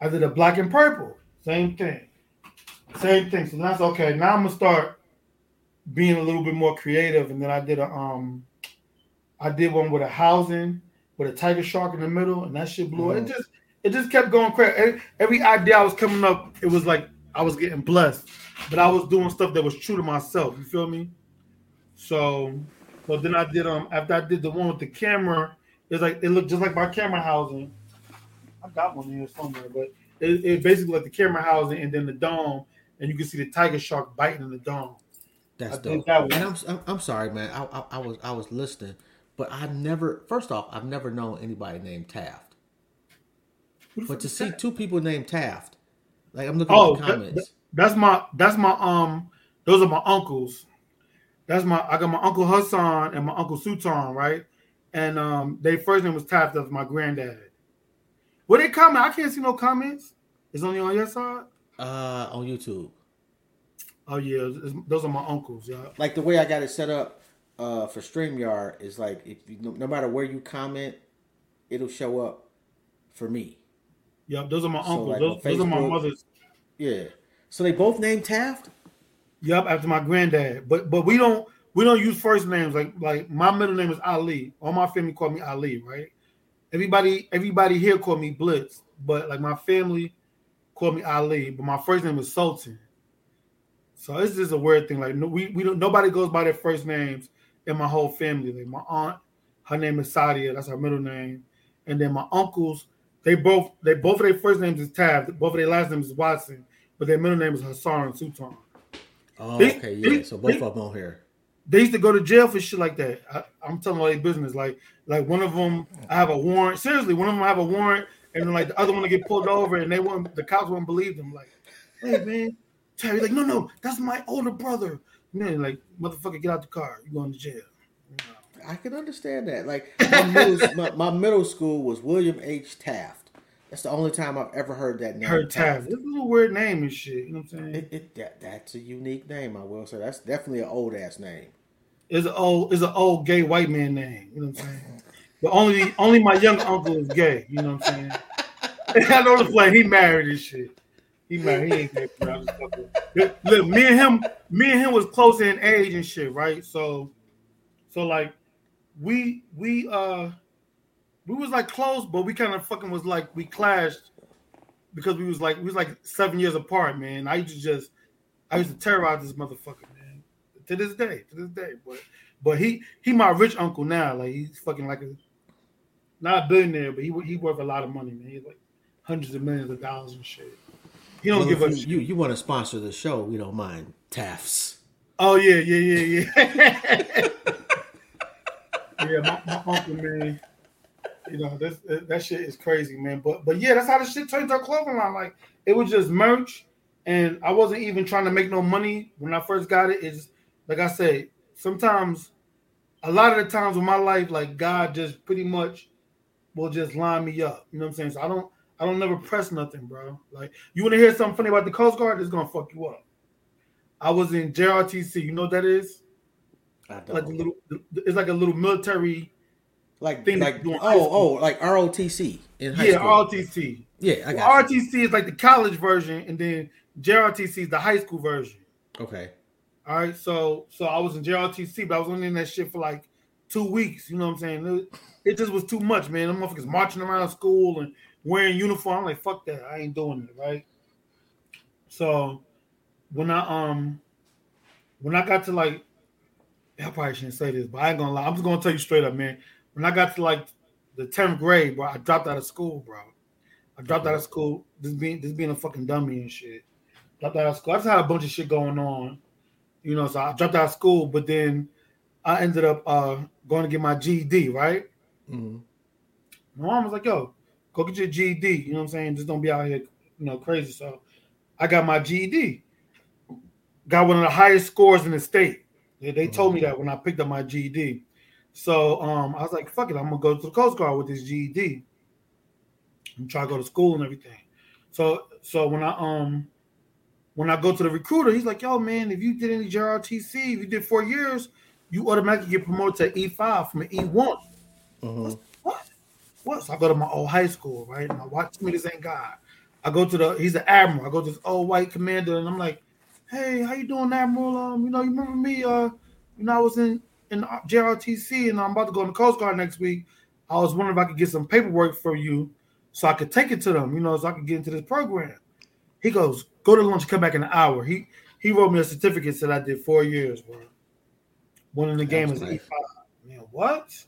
I did a black and purple, same thing. Same thing. So that's okay. Now I'm gonna start being a little bit more creative. And then I did a um I did one with a housing with a tiger shark in the middle, and that shit blew. It Mhm. just it just kept going crazy. Every, every idea I was coming up, it was like I was getting blessed, but I was doing stuff that was true to myself. You feel me? So, so then I did um after I did the one with the camera, it's like it looked just like my camera housing. I got one here somewhere, but it, it basically like the camera housing and then the dome, and you can see the tiger shark biting in the dome. That's I dope. that was- and I'm, I'm I'm sorry, man. I, I I was I was listening, but I never. First off, I've never known anybody named Taft. But to see that? two people named Taft, like I'm looking Oh, at the that- comments. That's my that's my um those are my uncles. That's my I got my uncle Hassan and my uncle Sultan, right? And um their first name was Taft, that's my granddad. Where they comment? I can't see no comments. It's only on your side. Uh, on YouTube. Oh yeah, those are my uncles, yeah. Like the way I got it set up uh, for Streamyard is like if you, no, matter where you comment, it'll show up for me. Yep, those are my So, uncles. like, those, those are my mothers. Yeah. So they both named Taft. Yep, after my granddad. But but we don't we don't use first names like like my middle name is Ali. All my family call me Ali, right? Everybody everybody here call me Blitz, but like my family call me Ali, but my first name is Sultan. So this is a weird thing. Like no, we we don't nobody goes by their first names in my whole family. Like my aunt, her name is Sadia, that's her middle name, and then my uncles, they both they both of their first names is Tab, both of their last names is Watson, but their middle name is Hassan and Sultan. Oh, They- okay, they- yeah. So both they- of them on here. they used to go to jail for shit like that. I, I'm telling all their business. Like, like one of them, I have a warrant. Seriously, one of them I have a warrant, and then like the other one to get pulled over, and they won't. The cops won't believe them. Like, hey man, Terry, like, no, no, that's my older brother. And then like, motherfucker, get out the car. You going to jail? I can understand that. Like my middle, my, my middle school was William H. Taft. That's the only time I've ever heard that name. Her Tav. This is a weird name and shit. You know what I'm saying? It, it that, that's a unique name, I will say. That's definitely an old ass name. It's an old, it's an old gay white man name. You know what I'm saying? But only, only my young uncle is gay. You know what I'm saying? I know the play. He married and shit. He married. He ain't gay. look, me and him, me and him was close in age and shit, right? So, so like, we we uh, we was like close, but we kind of fucking was like we clashed because we was like we was like seven years apart, man. I used to just, I used to terrorize this motherfucker, man. To this day, to this day, but but he he my rich uncle now. Like he's fucking like a not a billionaire, but he he worth a lot of money, man. He's like hundreds of millions of dollars and shit. He don't Well, give a you, you you want to sponsor the show? We don't mind Tafts. Oh yeah, yeah, yeah, yeah. yeah, my, my uncle, man. You know, this that shit is crazy, man. But but yeah, that's how the shit turned a clothing line. Like it was just merch, and I wasn't even trying to make no money when I first got it. Is like I said, sometimes a lot of the times in my life, like God just pretty much will just line me up. You know what I'm saying? So I don't I don't never press nothing, bro. Like you want to hear something funny about the Coast Guard? It's gonna fuck you up. I was in JRTC. You know what that is? I don't Like a little, it's like a little military. like thing like doing oh oh like ROTC in high Yeah, school. RTC. yeah, I got you. RTC is like the college version, and then JRTC is the high school version. Okay. All right, so so I was in JRTC, but I was only in that shit for like two weeks. You know what I'm saying? It, just was too much, man. Them motherfuckers marching around school and wearing uniform. I'm like, fuck that. I ain't doing it, right? So when I um when I got to like I probably shouldn't say this, but I ain't gonna lie. I'm just gonna tell you straight up, man. When I got to like the 10th grade, bro, I dropped out of school, bro. I dropped out of school. This being this being a fucking dummy and shit. Dropped out of school. I just had a bunch of shit going on. You know, so I dropped out of school, but then I ended up uh going to get my GED, right? Mm-hmm. My mom was like, yo, go get your GED. You know what I'm saying? Just don't be out here, you know, crazy. So I got my GED. Got one of the highest scores in the state. They, they told me mm-hmm. that when I picked up my GED. So um, I was like, fuck it, I'm gonna go to the Coast Guard with this GED. I'm trying to go to school and everything. So so when I um when I go to the recruiter, he's like, yo, man, if you did any JRTC, if you did four years, you automatically get promoted to E5 from an E1. Mm-hmm. What? What? So I go to my old high school, right? And I watch me, this ain't God. I go to the he's an admiral. I go to this old white commander, and I'm like, hey, how you doing, Admiral? Um, you know, you remember me? Uh, you know, I was in in JRTC, and I'm about to go in the Coast Guard next week. I was wondering if I could get some paperwork for you, so I could take it to them. You know, so I could get into this program. He goes, go to lunch, come back in an hour. He he wrote me a certificate said I did four years, bro. One in the game is nice. E5. Man, what?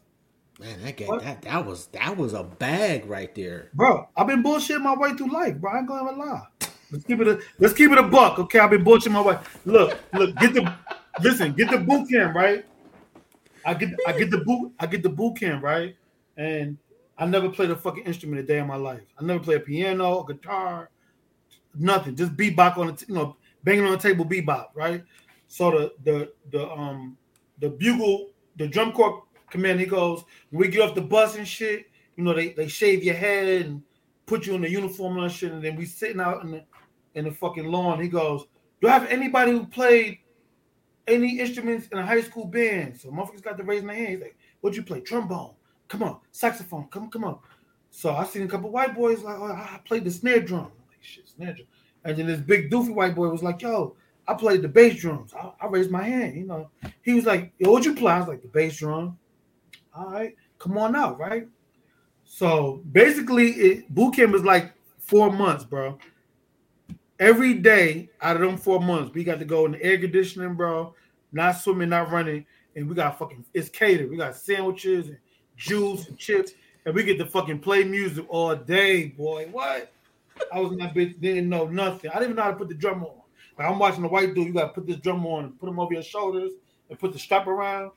Man, that game, that that was that was a bag right there, bro. I've been bullshitting my way through life, bro. I ain't gonna lie. Let's keep it a let's keep it a buck, okay? I've been bullshitting my way. Look, look, get the listen, get the boot camp right. I get I get the boot I get the boot camp right, and I never played a fucking instrument a day in my life. I never played a piano, a guitar, nothing. Just bebop on the t- you know banging on the table, bebop right. So the the the um the bugle the drum corps command he goes when we get off the bus and shit. You know they they shave your head and put you in the uniform and shit, and then we sitting out in the in the fucking lawn. He goes, "Do I have anybody who played any instruments in a high school band?" So motherfuckers got to raise their hand. He's like, "What'd you play? Trombone? Come on, saxophone? Come, come on." So I seen a couple white boys like, "Oh, I played the snare drum." I'm like, "Shit, snare drum." And then this big doofy white boy was like, "Yo, I played the bass drums." I, I raised my hand. You know, he was like, "Yo, what'd you play?" I was like, "The bass drum." All right, come on out, right? So basically, it, boot camp is like four months, bro every day out of them four months, we got to go in the air conditioning, bro. Not swimming, not running, and we got fucking it's catered. We got sandwiches and juice and chips, and we get to fucking play music all day, boy. What? I was in that bitch, didn't know nothing. I didn't even know how to put the drum on. Like I'm watching the white dude, you gotta put this drum on put him over your shoulders and put the strap around.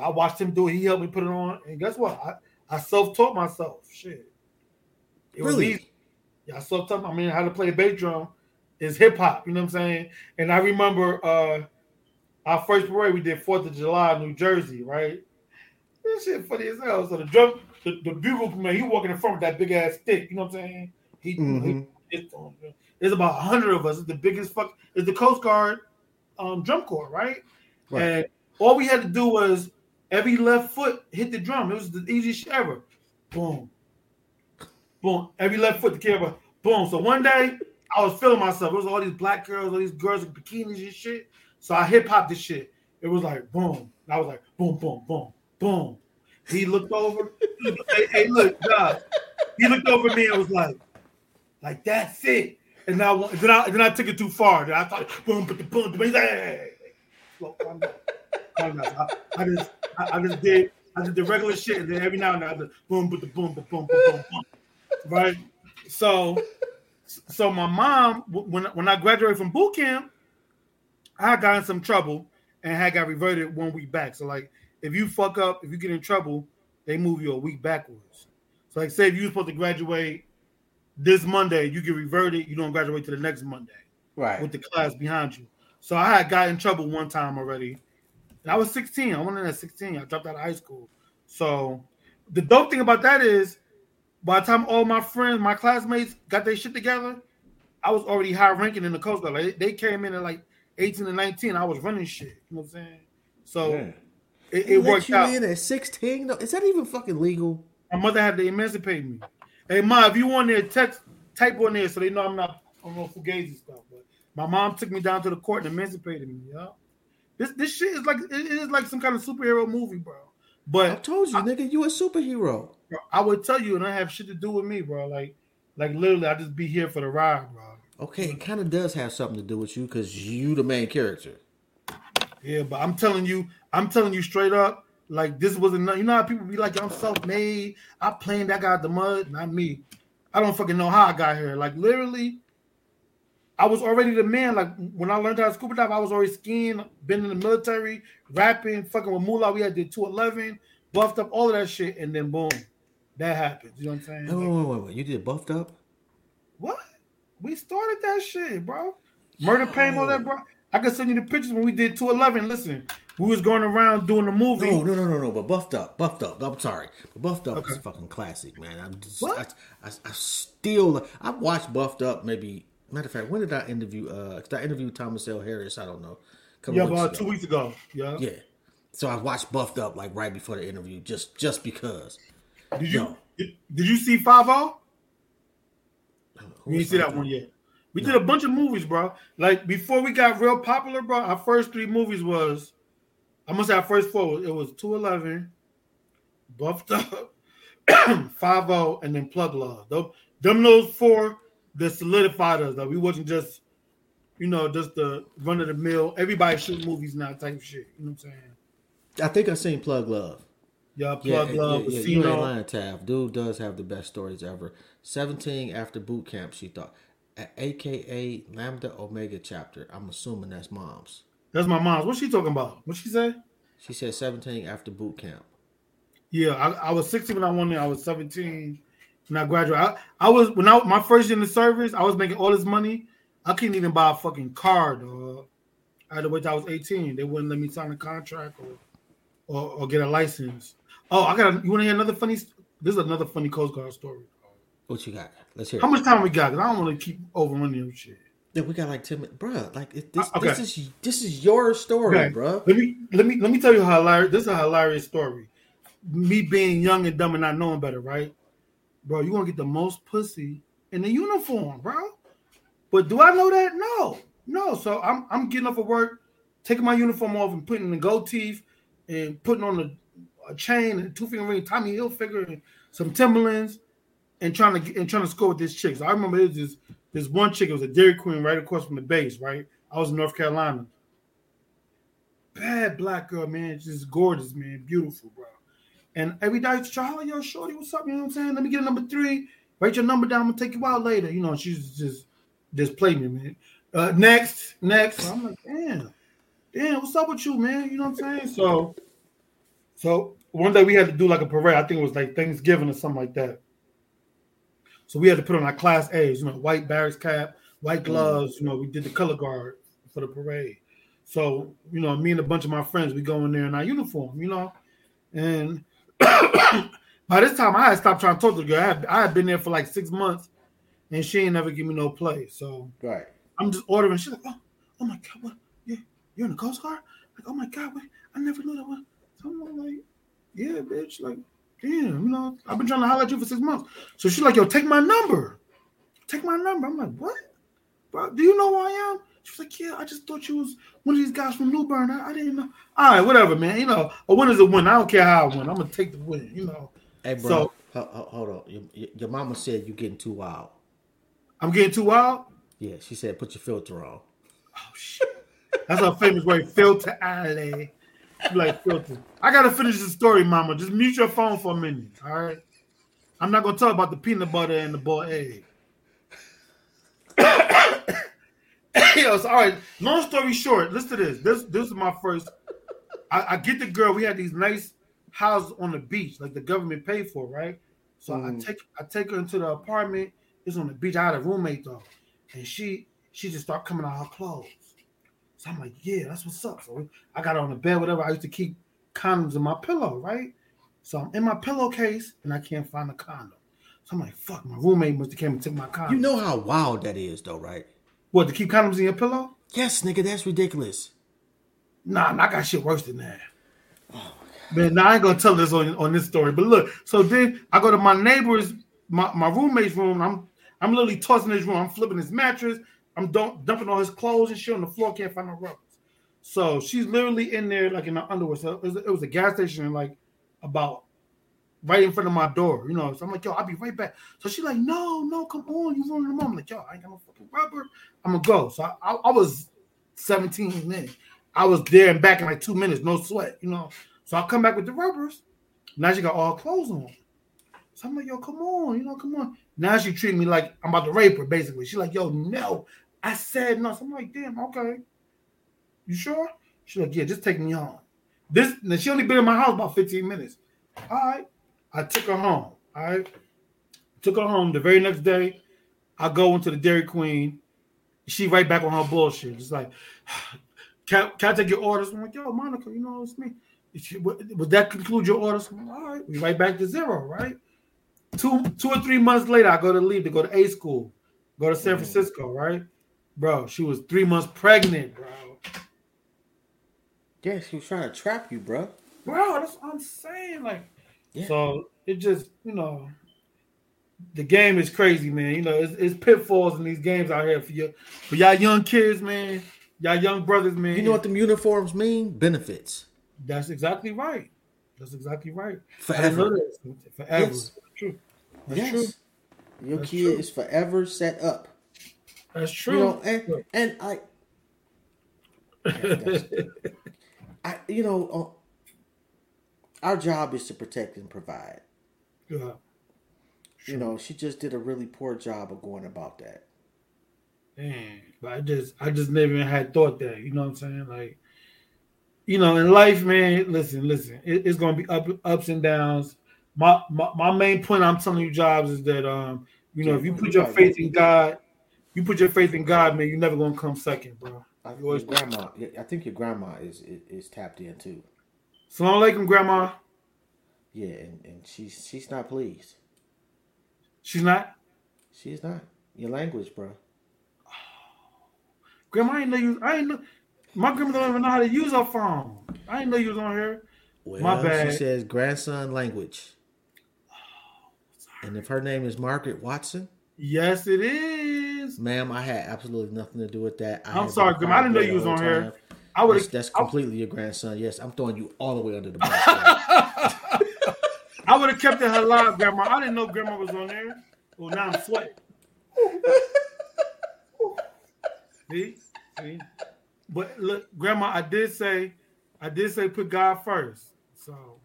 I watched him do it, he helped me put it on, and guess what? I, I self-taught myself. Shit. It really? was easy. I self taught. I mean, how to play a bass drum is hip hop. You know what I'm saying? And I remember uh our first parade we did Fourth of July, New Jersey, right? This shit funny as hell. So the drum, the, the bugle man, he walking in front with that big ass stick. You know what I'm saying? He, mm-hmm. he there's about a hundred of us. It's the biggest fuck. It's the Coast Guard um, drum corps, right? right? And all we had to do was every left foot hit the drum. It was the easiest shit ever. Boom, boom, every left foot the camera, boom. So one day I was feeling myself. It was all these black girls, all these girls in bikinis and shit. So I hip hop this shit. It was like boom. I was like boom, boom, boom, boom. He looked over. hey, hey, look, God. He looked over me and was like, like that's it. And now then I then I took it too far. Then I thought boom, but boom, boom. boom. Hey, calm. I, I just I, I, just did I did the regular shit, and then every now and then I just boom, but boom, boom, boom, boom, boom, boom right? So, so my mom, when when I graduated from boot camp, I got in some trouble and had got reverted one week back. So, like, if you fuck up, if you get in trouble, they move you a week backwards. So, like, say if you were supposed to graduate this Monday, you get reverted, you don't graduate to the next Monday, right? With the class behind you. So I had got in trouble one time already. And I was 16. I went in at 16. I dropped out of high school. So the dope thing about that is by the time all my friends, my classmates got their shit together, I was already high ranking in the Coast Guard. Like they came in at like 18 and 19. I was running shit. You know what I'm saying? So yeah. it, it worked you out. in at 16? No, is that even fucking legal? My mother had to emancipate me. Hey, ma, if you want their text, type on there so they know I'm not on fugazi stuff. But My mom took me down to the court and emancipated me. Yeah, this this shit is like it is like some kind of superhero movie, bro. But I told you, I, nigga, you a superhero. Bro, I would tell you, and I have shit to do with me, bro. Like, like literally, I just be here for the ride, bro. Okay, it kind of does have something to do with you because you the main character. Yeah, but I'm telling you, I'm telling you straight up, like this wasn't. You know how people be like, I'm self-made. I planned. that guy the mud. Not me. I don't fucking know how I got here. Like literally, I was already the man. Like when I learned how to scuba dive, I was already skiing, been in the military, rapping, fucking with Mula. We had did 211, buffed up all of that shit, and then boom, that happens. You know what I'm saying? Wait, wait, wait, wait. You did buffed up? What? We started that shit, bro. Murder pain, all that, bro. I can send you the pictures when we did 211. Listen, we was going around doing the movie. No, no, no, no, no. But buffed up, buffed up. I'm sorry, but buffed up okay. is fucking classic, man. I'm just, what? I, I, I still, I watched buffed up. Maybe matter of fact, when did I interview? Uh, did I interview Thomas L. Harris? I don't know. Yeah, about two weeks ago. Yeah, yeah. So I watched buffed up like right before the interview, just just because. Did you no. did, did you see Five O? You didn't see that one yet. We no. did a bunch of movies, bro. Like before we got real popular, bro. Our first three movies was, I must say, our first four. It was two eleven, buffed up, five zero, and then plug love. Them, them those four that solidified us. That we wasn't just, you know, just the run of the mill. Everybody shoot movies now type shit. You know what I'm saying? I think I seen Plug Love. Yeah, Plug yeah, Love. Yeah, yeah, you ain't lying, Tav. Dude does have the best stories ever. Seventeen after boot camp, she thought aka Lambda Omega chapter. I'm assuming that's mom's. That's my mom's. What's she talking about? What she say? She said 17 after boot camp. Yeah, I, I was 16 when I went there. I was 17 when I graduated. I, I was when I my first year in the service. I was making all this money. I couldn't even buy a fucking car, dog. I had to wait till I was 18. They wouldn't let me sign a contract or or, or get a license. Oh, I got. You want to hear another funny? This is another funny Coast Guard story. What you got? Let's hear. How much time we got? Because I don't want to keep overrunning your shit. Yeah, we got like ten minutes, bro. Like this, uh, okay. this is this is your story, okay. bro. Let me let me let me tell you how hilarious. This is a hilarious story. Me being young and dumb and not knowing better, right, bro? You gonna get the most pussy in the uniform, bro. But do I know that? No, no. So I'm I'm getting up for work, taking my uniform off and putting the gold teeth and putting on a, a chain and two finger ring, Tommy Hilfiger, and some Timberlands and trying to and trying to score with this chick. So I remember it was this this one chick. It was a Dairy Queen right across from the base. Right, I was in North Carolina. Bad black girl, man, just gorgeous, man, beautiful, bro. And every day, I try, oh, yo, shorty, what's up? You know what I'm saying? Let me get a number three. Write your number down. I'm gonna take you out later. You know, she's just just playing me, man. Uh, next, next. I'm like, damn, damn, what's up with you, man? You know what I'm saying? So, so one day we had to do like a parade. I think it was like Thanksgiving or something like that. So we had to put on our class A's, you know, white barracks cap, white mm-hmm. gloves. You know, we did the color guard for the parade. So, you know, me and a bunch of my friends, we go in there in our uniform, you know. And by this time, I had stopped trying to talk to the girl. I had, I had been there for like six months, and she ain't never give me no play. So right, I'm just ordering. She's like, oh, oh my god, what? Yeah, you're in the Coast Guard? Like, oh my god, wait, I never knew that one. So I'm like, yeah, bitch, like damn, you know, I've been trying to holler at you for six months. So she's like, yo, take my number. Take my number. I'm like, what? Bro, do you know who I am? She's like, yeah, I just thought you was one of these guys from New Bern. I, I didn't know. All right, whatever, man. You know, a win is a win. I don't care how I win. I'm gonna take the win. You know. Hey, bro. So, hold on. Your, your mama said you're getting too wild. I'm getting too wild. Yeah, she said put your filter on. Oh shit. That's our famous word, filter alley like filter. I gotta finish the story, Mama. Just mute your phone for a minute. All right. I'm not gonna talk about the peanut butter and the boiled egg. Yo, all right. Long story short, listen to this. This this is my first. I, I, get the girl. We had these nice houses on the beach, like the government paid for, right? So mm. I take I take her into the apartment. It's on the beach. I had a roommate though, and she she just start coming out of her clothes. So I'm like, yeah, that's what's up. So I got on the bed, whatever. I used to keep condoms in my pillow, right? So I'm in my pillowcase and I can't find the condom. So I'm like, fuck, my roommate must have came and took my condom. You know how wild that is, though, right? What, to keep condoms in your pillow? Yes, nigga, that's ridiculous. Nah, I got shit worse than that. Oh, Man, now I ain't gonna tell this on, on this story. But look, so then I go to my neighbor's, my, my roommate's room. I'm I'm literally tossing his room. I'm flipping his mattress. I'm dump, dumping all his clothes and shit on the floor. Can't find no rubbers. So she's literally in there like in her underwear. So it was, it was a gas station like about right in front of my door, you know. So I'm like, yo, I'll be right back. So she's like, no, no, come on, you ruining the mom. I'm like, yo, I ain't got no fucking rubber. I'm gonna go. So I, I, I was 17 then. I was there and back in like two minutes, no sweat, you know. So I come back with the rubbers. Now she got all clothes on. So I'm like, yo, come on, you know, come on. Now she treating me like I'm about to rape her, basically. She's like, yo, no. I said no. So I'm like, damn, okay. You sure? She's like, yeah, just take me home. This now she only been in my house about 15 minutes. All right. I took her home. All right. Took her home the very next day. I go into the Dairy Queen. She right back on her bullshit. It's like, can, can I take your orders? I'm like, yo, Monica, you know, it's me. Would that conclude your orders? Like, All right, we right back to zero, right? Two two or three months later, I go to leave to go to A school, go to San mm-hmm. Francisco, right? Bro, she was three months pregnant, bro. Yeah, she was trying to trap you, bro. Bro, that's what I'm saying. Like, Yeah. so it just, you know, the game is crazy, man. You know, it's, it's pitfalls in these games out here for you, for y'all young kids, man. Y'all young brothers, man. You know what them uniforms mean? Benefits. That's exactly right. That's exactly right. Forever. Forever. Yes. True. That's yes. true. Your That's kid true. is forever set up. That's true. You know, and and I, I you know, uh, our job is to protect and provide. yeah. You know, she just did a really poor job of going about that. Man, but I just I just never even had thought that. You know what I'm saying? Like, you know, in life, man. Listen, listen. It, it's gonna be up ups and downs. My, my my main point I'm telling you, jobs, is that um, you know, if you put your faith in God, you put your faith in God, man, you're never gonna come second, bro. I, your grandma, I think your grandma is, is is tapped in too. Salam alaikum, grandma. Yeah, and, and she's she's not pleased. She's not. She's not. Your language, bro. Grandma, I didn't know you. I didn't know. My grandma don't even know how to use her phone. I didn't know you was on here. Well, My bad. She says grandson language. And if her name is Margaret Watson, Yes, it is. Ma'am, I had absolutely nothing to do with that. I I'm sorry, Grandma. I didn't know you was on here. I would That's, that's completely your grandson. Yes, I'm throwing you all the way under the bus. I would have kept it alive, Grandma. I didn't know Grandma was on there. Well, now I'm sweating. See, see. But look, Grandma, I did say, I did say put God first. So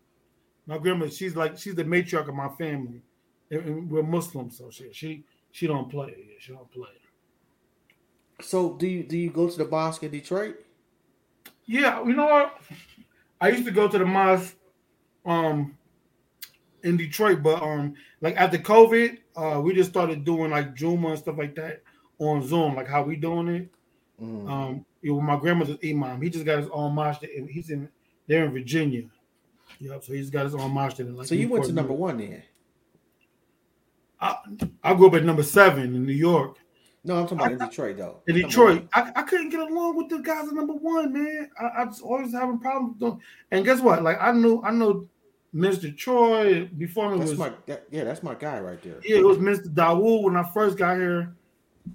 my grandma, she's like, she's the matriarch of my family, and, and we're Muslims, so she she she don't play. She don't play. So, do you do you go to the mosque in Detroit? Yeah, you know what? I used to go to the mosque um in Detroit, but um like after COVID, uh we just started doing like Juma and stuff like that on Zoom, like how we doing it. Mm. Um you know, my grandmother's imam. He just got his own mosque and he's in there in Virginia. Yep, so he's got his own mosque in like so you went to number one then? I, I grew up at number seven in New York. No, I'm talking about in Detroit though. In Detroit. I, I couldn't get along with the guys at number one, man. I, I was always having problems. with them. And guess what? Like I knew, I know Mr. Troy before me That's was my that, yeah, that's my guy right there. yeah, it was Mr. Dawood when I first got here.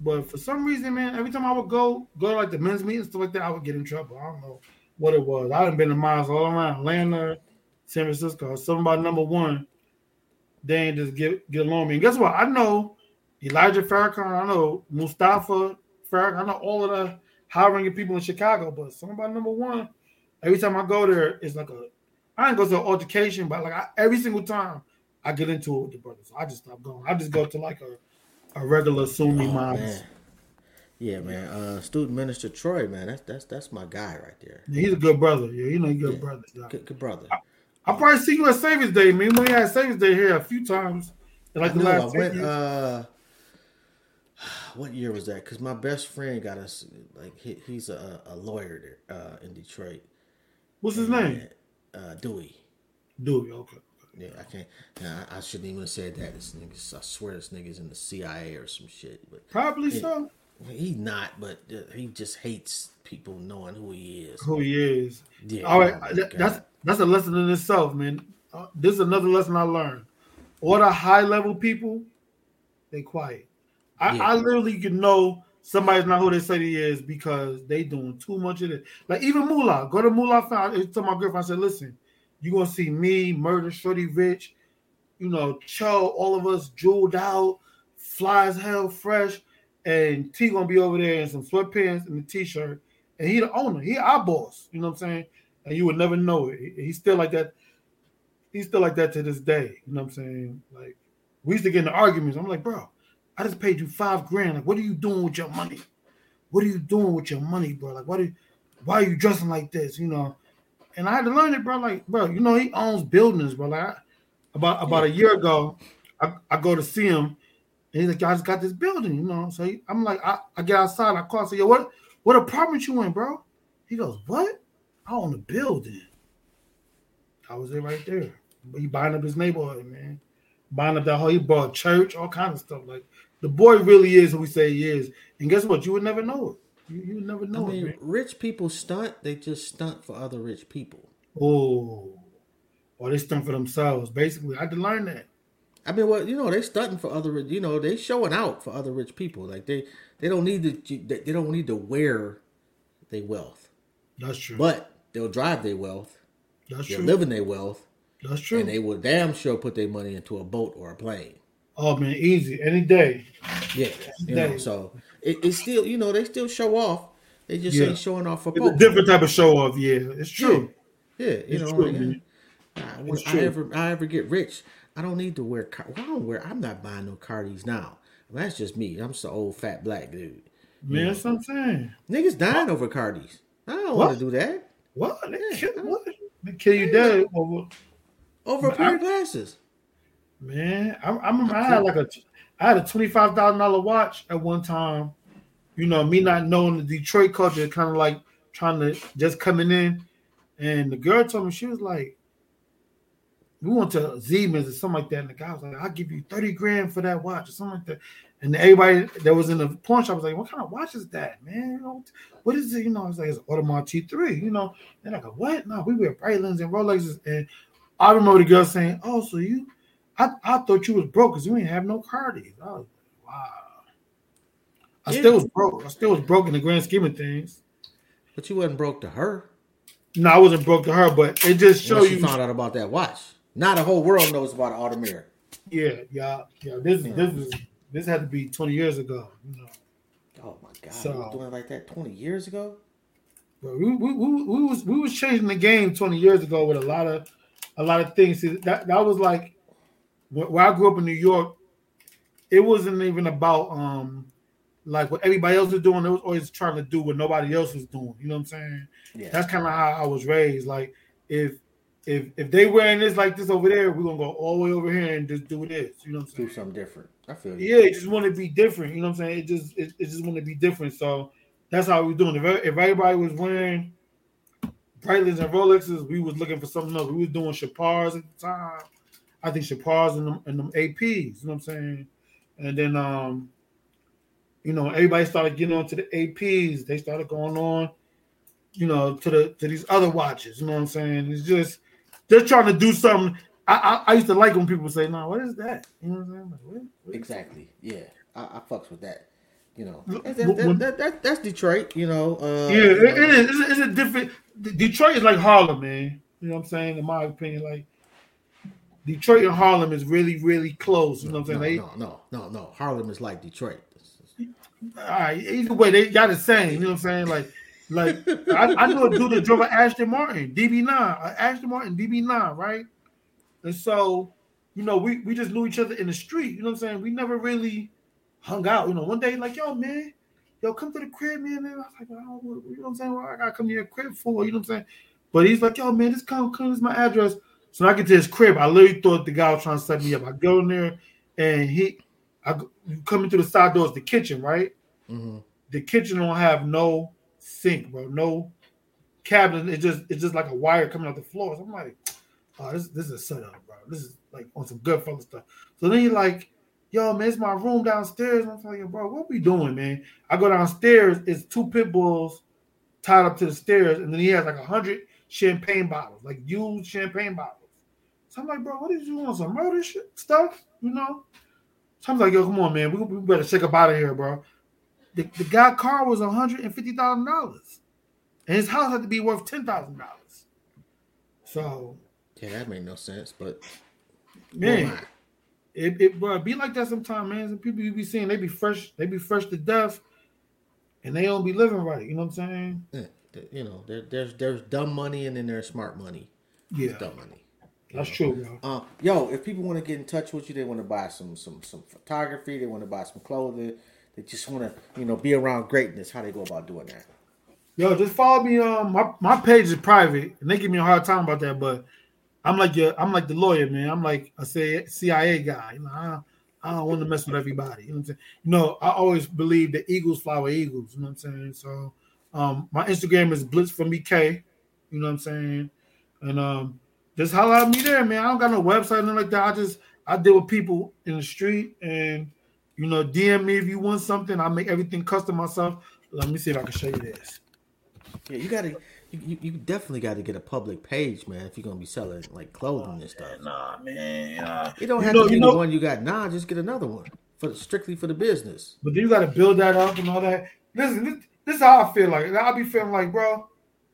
But for some reason, man, every time I would go go to like the men's meetings stuff like that, I would get in trouble. I don't know what it was. I done been to miles all around Atlanta, San Francisco. Something about number one, they ain't just get get along with me. And guess what? I know Elijah Farrakhan. I know Mustafa Farrakhan. I know all of the high ranking people in Chicago. But about number one, every time I go there, it's like a I ain't go to an altercation, but like I, every single time I get into it with the brothers. So I just stop going. I just go to like a, a regular Sunni Oh, mosque. Yeah, man. Uh, student minister Troy, man. That's that's that's my guy right there. Yeah, he's a good brother. Yeah, you know, he's a good Yeah. brother. Good, good brother. I probably see you at Saviours' Day, man. We had Saviours' Day here a few times. Like I the know. I last 10 went. Uh, what year was that? Because my best friend got us. Like he, he's a, a lawyer there uh, in Detroit. What's his name? Uh, Dewey. Dewey. Okay. Yeah, I can't. Nah, I shouldn't even have said that. This nigga's. I swear, this nigga's in the CIA or some shit. But Probably so. He's not. But uh, he just hates people knowing who he is. Who he is. Yeah. All right, oh my that- God. that's that's a lesson in itself, man. Uh, this is another lesson I learned. All the high level people, they quiet. I, Yeah. I literally can know somebody's not who they say he is because they doing too much of it. Like even Mula, go to Mula. I told my girlfriend, I said, listen, you gonna see me, Murder, Shorty Rich, you know, Cho, all of us jeweled out, fly as hell, fresh, and T gonna be over there in some sweatpants and a t-shirt, and he the owner, he our boss. You know what I'm saying? And you would never know it. He's still like that. He's still like that to this day. You know what I'm saying? Like we used to get into arguments. I'm like, bro, I just paid you five grand. Like, what are you doing with your money? What are you doing with your money, bro? Like, what are, why are you dressing like this? You know, and I had to learn it, bro. Like, bro, you know, he owns buildings, bro. Like, I, about about a year ago, I, I go to see him, and he's like, I just got this building, you know. So he, I'm like, I, I get outside, I call, I say, yo, what what apartment you in, bro? He goes, what? I own a building. I was there right there. He buying up his neighborhood, man. Buying up that whole, he bought church, all kind of stuff. Like the boy really is who we say he is. And guess what? You would never know it. You, you would never know I mean, it. Rich people stunt, they just stunt for other rich people. Oh. Or they stunt for themselves. Basically, I had to learn that. I mean, well, you know, they stunting for other, you know, they showing out for other rich people. Like they, they don't need to, they don't need to wear their wealth. That's true. But they'll drive their wealth. That's true. they'll true. live in their wealth. That's true. And they will damn sure put their money into a boat or a plane. Oh man, easy any day. Yeah, you know, so it, it's still you know they still show off. They just Yeah. ain't showing off for It's both. a different type of show off. Yeah, it's true. Yeah, you It's know, true, like, man. I, when It's I true. ever I ever get rich, I don't need to wear. Well, I don't wear. I'm not buying no Cardis now. that's just me. I'm just an old fat black dude. Man, that's what I'm saying. Niggas dying over Cardis. I don't want to do that. What? They Yeah. kill, what? They kill you dead over. Over a pair of glasses. Man, I, I remember I had like a, I had a twenty five thousand dollar watch at one time. You know, me not knowing the Detroit culture, kind of like trying to just coming in, and the girl told me she was like, "We went to Siemens or something like that," and the guy was like, "I'll give you thirty grand for that watch or something like that." And everybody that was in the pawn shop was like, "What kind of watch is that, man? What is it?" You know, I was like, "It's Audemars T3." You know, and I go, "What? No, we wear Breitlings and Rolexes." And I remember the girl saying, "Oh, so you." I, I thought you was broke because you ain't have no Cardis. I was like, wow. I Yeah. still was broke. I still was broke in the grand scheme of things. But you wasn't broke to her. No, I wasn't broke to her, but it just show Once you found out about that watch. Now the whole world knows about Audemars. Yeah, yeah, yeah. This Yeah. this was this had to be twenty years ago. You know, Oh my god, So- doing it like that 20 years ago? but we, we, we, we was we was changing the game twenty years ago with a lot of a lot of things. That that was like wh- where I grew up in New York. It wasn't even about um like what everybody else was doing. It was always trying to do what nobody else was doing. You know what I'm saying? Yeah. That's kind of how I was raised. Like if if if they wearing this like this over there, we're gonna go all the way over here and just do this. You know what I'm saying? do something different. I feel you. Yeah, it just want to be different. You know what I'm saying? It just it, it just want to be different. So that's how we doing. If, if everybody was wearing Breitlings and Rolexes, we was looking for something else. We was doing Chopards at the time. I think Chopards and them and them APs. You know what I'm saying? And then um, you know, everybody started getting on to the APs. They started going on, you know, to the to these other watches. You know what I'm saying? It's just they're trying to do something. I, I, I used to like when people say, "No, what is that?" You know what I'm saying? Like, what, what Exactly. Yeah. I, I fucks with that. You know, that, that, that, that- that's Detroit. You know, uh, Yeah, it, it is. It's, it's a different. Detroit is like Harlem, man. You know what I'm saying? In my opinion, like Detroit and Harlem is really, really close. You know what I'm saying? no, no, no, no. Harlem is like Detroit. All right, either way, they got the same. You know what I'm saying? Like, like I, I know a dude that drove an Ashton Martin DB9, a Ashton Martin DB9, right? And so, you know, we we just knew each other in the street. You know what I'm saying? We never really hung out. You know, one day, like, yo, man, yo, come to the crib, man. And I was like, oh, you know what I'm saying? Well, I gotta come to your crib for, you know what I'm saying? But he's like, yo, man, this come, come, this is my address. So when I get to his crib, I literally thought the guy was trying to set me up. I go in there and he, I come into the side door, it's the kitchen, right? hmm The kitchen don't have no sink, bro, no cabinet. It's just it's just like a wire coming out the floor. So I'm like, oh, this this is a setup, bro. This is like on some good fella stuff. So then you're like, yo, man, it's my room downstairs. I'm like, bro, what we doing, man? I go downstairs, it's two pit bulls tied up to the stairs, and then he has like a hundred champagne bottles, like used champagne bottles. So I'm like, bro, what is you on some murder shit stuff? You know? So I'm like, yo, come on, man, we, we better check up out of here, bro. the, the guy car was hundred and fifty thousand dollars, and his house had to be worth ten thousand dollars. So Yeah, that made no sense. But man, it, it bro, be like that sometimes, man. Some people you be seeing they be fresh, they be fresh to death, and they don't be living right. You know what I'm saying? Yeah, you know, there, there's there's dumb money and then there's smart money. Yeah, Dumb money. That's true, bro. Uh, yo, if people want to get in touch with you, they want to buy some some some photography, they want to buy some clothing, they just want to you know be around greatness. How they go about doing that? Yo, just follow me. Um, my, my page is private, and they give me a hard time about that. But I'm like your, I'm like the lawyer, man. I'm like I say CIA guy. You know, I, I don't want to mess with everybody. You know what I'm saying? You know, I always believe that eagles fly with eagles. You know what I'm saying? So, um, my Instagram is Blitz from BK. You know what I'm saying? And um, just holler at me there, man. I don't got no website or nothing like that. I just I deal with people in the street, and you know, DM me if you want something. I make everything custom myself. Let me see if I can show you this. Yeah, you gotta, you, you- you definitely got to get a public page, man, if you're gonna be selling like clothing and stuff. Nah, man. uh, It don't have know- to be the know- one you got now. Just get another one for strictly for the business. But then you got to build that up and all that. Listen, this, this is how I feel like. I'll be feeling like, bro,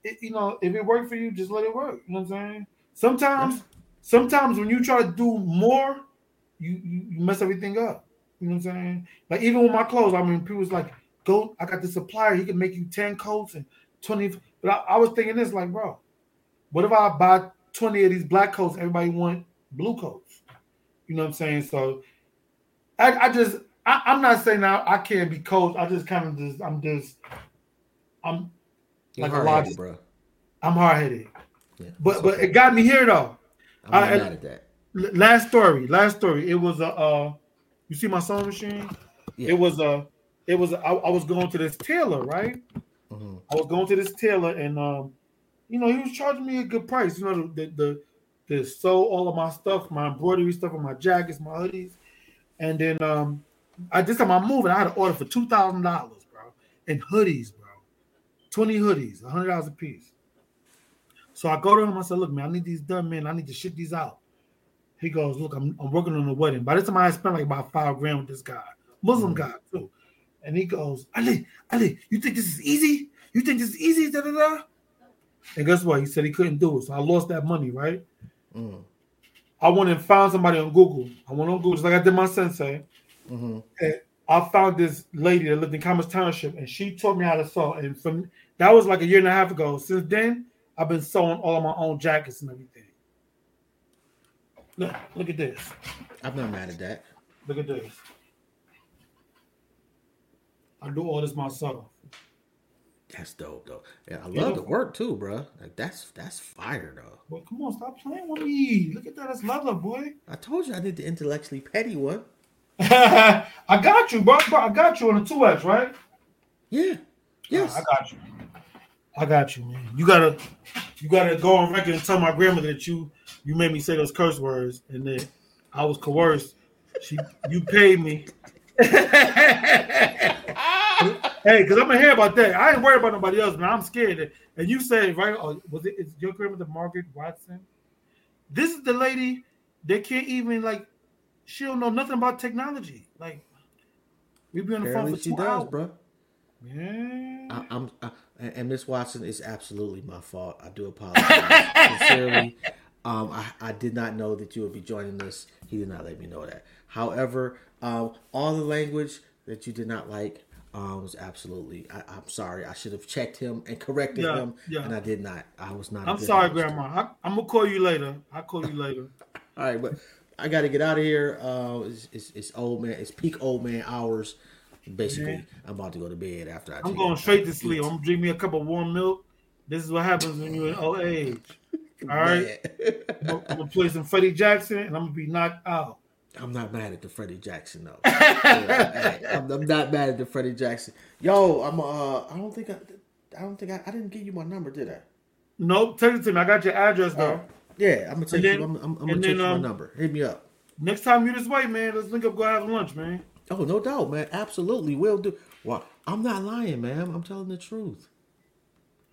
it, you know, if it worked for you, just let it work. You know what I'm saying? Sometimes, sometimes when you try to do more, you, you mess everything up. You know what I'm saying? Like even with my clothes, I mean, people's like, go, I got the supplier, he can make you 10 coats and 20. But I, I was thinking this, like, bro, what if I buy 20 of these black coats, everybody want blue coats? You know what I'm saying? So I, I just I, I'm not saying now I can't be coached. I just kind of just I'm just I'm You're Like a hard-headed, bro. I'm hard headed. Yeah, But but okay. it got me here though. I'm not mad at that. Last story, last story. It was a uh you see my sewing machine? Yeah. It was a it was a, I, I was going to this tailor, right? Mhm. I was going to this tailor and um you know he was charging me a good price. You know the the the, the sew all of my stuff, my embroidery stuff, and my jackets, my hoodies, and then um I this time I'm moving. I had an order for two thousand dollars, bro, and hoodies, bro, twenty hoodies, a hundred dollars a piece. So I go to him. I said, "Look, man, I need these done, man. I need to ship these out." He goes, "Look, I'm, I'm working on the wedding. By this time, I spent like about five grand with this guy, Muslim Mhm. guy too." And he goes, "Ali, Ali, you think this is easy? You think this is easy?" Da da da. And guess what? He said he couldn't do it, so I lost that money, right? Mm. I went and found somebody on Google. I went on Google just like I did my sensei. Mhm. I found this lady that lived in Commerce Township, and she taught me how to sew. And from that was like a year and a half ago. Since then, I've been sewing all of my own jackets and everything. Look, look at this. I'm not mad at that. Look at this. I do all this myself. That's dope though. Yeah, I love the work too, bro. Like that's that's fire though. But come on, stop playing with me. Look at that. That's leather, boy. I told you I did the intellectually petty one. I got you, bro. Bro, I got you on the 2X, right? Yeah. Yes. I got you. I got you, man. You gotta, you gotta go on record and tell my grandmother that you, you made me say those curse words, and that I was coerced. She, you paid me. hey, because I'm gonna hear about that. I ain't worried about nobody else, man. I'm scared. And you said, right? Oh, was it? Is your grandmother Margaret Watson? This is the lady that can't even like. She don't know nothing about technology. Like, we be on the phone Apparently for she two does, hours. bro. Yeah. I, I'm I, and and Miss Watson is absolutely my fault. I do apologize sincerely. Um, I, I did not know that you would be joining us. He did not let me know that. However, um, all the language that you did not like um, was absolutely. I, I'm sorry. I should have checked him and corrected Yeah, him, yeah. and I did not. I was not. I'm sorry, host. Grandma. I, I'm gonna call you later. I'll call you later. All right, but I got to get out of here. Uh, it's, it's, it's old man. It's peak old man hours. Basically, Yeah. I'm about to go to bed after I. I'm going straight to sleep. I'm gonna drink me a cup of warm milk. This is what happens when you're in old age. All right, I'm gonna- I'm gonna play some Freddie Jackson, and I'm gonna be knocked out. I'm not mad at the Freddie Jackson though. I'm, I'm not mad at the Freddie Jackson. Yo, I'm uh, I don't think I, I don't think I, I didn't give you my number, did I? Nope, text it to me. I got your address though. Yeah, I'm gonna take And you. I'm, I'm, I'm gonna then, you um, my number. Hit me up. Next time you this way, man, let's link up, go have lunch, man. Oh, no doubt, man. Absolutely, will do. Well, I'm not lying, man. I'm telling the truth.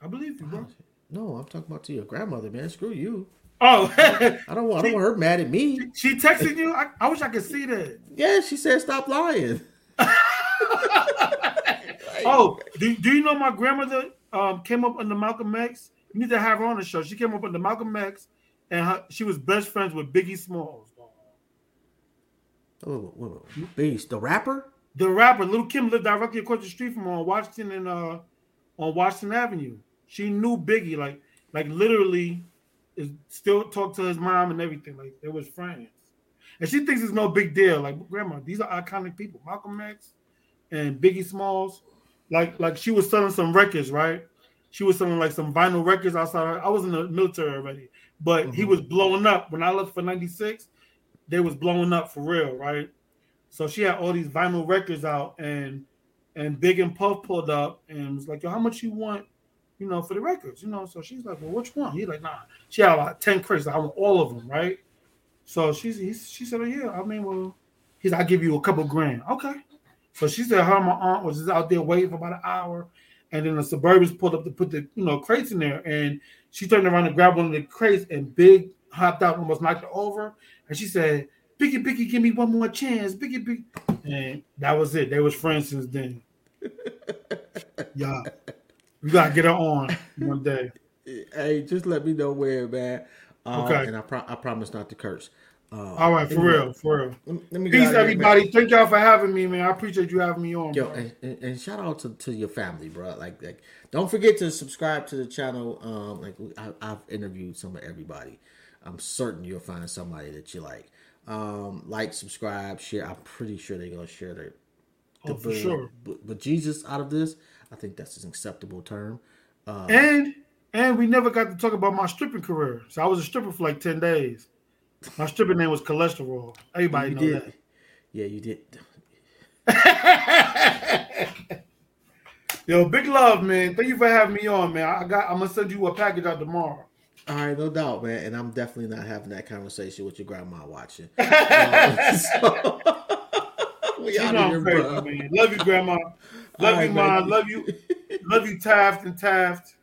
I believe you, bro. No, I'm talking about to your grandmother, man. Screw you. Oh, I don't want. I don't want her mad at me. she texted you. I, I wish I could see that. Yeah, she said stop lying. oh, do, do you know my grandmother um, came up under Malcolm X? You need to have her on the show. She came up under Malcolm X, and her, she was best friends with Biggie Smalls. Oh, wait, wait. Beast, the rapper? The rapper, Little Kim, lived directly across the street from her on Washington and uh, on Washington Avenue. She knew Biggie, like, like literally, is still talk to his mom and everything. Like they was friends, and she thinks it's no big deal. Like, grandma, these are iconic people, Malcolm X and Biggie Smalls. Like, like she was selling some records, right? She was selling like some vinyl records outside. I was in the military already, but mm-hmm. he was blowing up when I left for '96 they was blowing up for real, right? So she had all these vinyl records out, and and Big and Puff pulled up and was like, "Yo, how much you want, you know, for the records?" You know, so she's like, "Well, which one?" He's like, "Nah." She had like ten crates. I want all of them, right? So she's she said, oh, "Yeah." I mean, well, he's "I'll give you a couple grand." Okay. So she said, her and my aunt was just out there waiting for about an hour, and then the Suburbans pulled up to put the you know crates in there, and she turned around and grabbed one of the crates, and Big hopped out, and almost knocked her over, and she said, "Biggie, Biggie, give me one more chance, Biggie, Biggie," and that was it. They was friends since then. yeah, we gotta get her on one day. Hey, just let me know where, man. Uh, okay, and I, pro- I promise not to curse. Uh, All right, for anyway, real, for real. Let me Peace, everybody. Here, Thank y'all for having me, man. I appreciate you having me on. Yo, and, and, and, shout out to, to your family, bro. Like, like, don't forget to subscribe to the channel. Um, like I, have interviewed some of everybody. I'm certain you'll find somebody that you like. Um, like, subscribe, share. I'm pretty sure they're gonna share their. The oh, for sure. But, but, Jesus out of this, I think that's an acceptable term. Uh, and and we never got to talk about my stripping career. So I was a stripper for like ten days. My stripping name was cholesterol. Everybody you know did. that. Yeah, you did. Yo, big love, man. Thank you for having me on, man. I got. I'm gonna send you a package out tomorrow. All right, no doubt, man. And I'm definitely not having that conversation with your grandma watching. um, so, we out here, bro. Man. Love you, grandma. Love right, you, mom. Love you. Love you, Taft and Taft.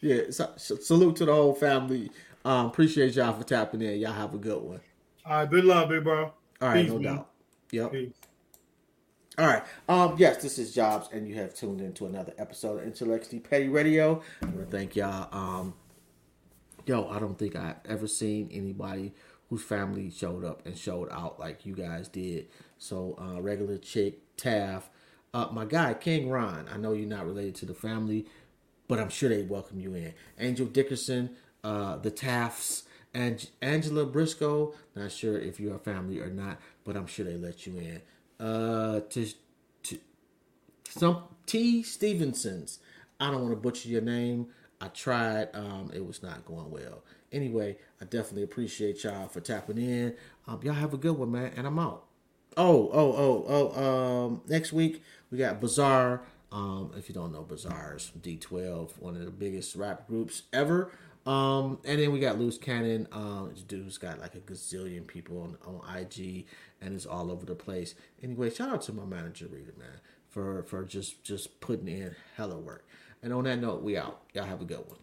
Yeah. So, salute to the whole family. Um, appreciate y'all for tapping in. Y'all have a good one. All right, good love, big bro. All right, Peace, no man. doubt. Yep. Peace. All right. Um, yes, this is Jobs, and you have tuned into another episode of Intellectually Petty Radio. I want to thank y'all. Um, yo, I don't think I've ever seen anybody whose family showed up and showed out like you guys did. So, uh, regular chick, Taff, uh, my guy, King Ron. I know you're not related to the family, but I'm sure they welcome you in. Angel Dickerson, uh, the Tafts, and Angela Briscoe. Not sure if you're a family or not, but I'm sure they let you in. Uh, to, to some T. Stevensons. I don't want to butcher your name. I tried. Um, it was not going well. Anyway, I definitely appreciate y'all for tapping in. Um, y'all have a good one, man. And I'm out. Oh, oh, oh, oh. Um, next week we got Bizarre. Um, if you don't know Bizarre's D12, one of the biggest rap groups ever. Um, and then we got Loose Cannon. Um, dude's got like a gazillion people on, on IG and it's all over the place. Anyway, shout out to my manager Rita, man, for for just just putting in hella work. And on that note, we out. Y'all have a good one.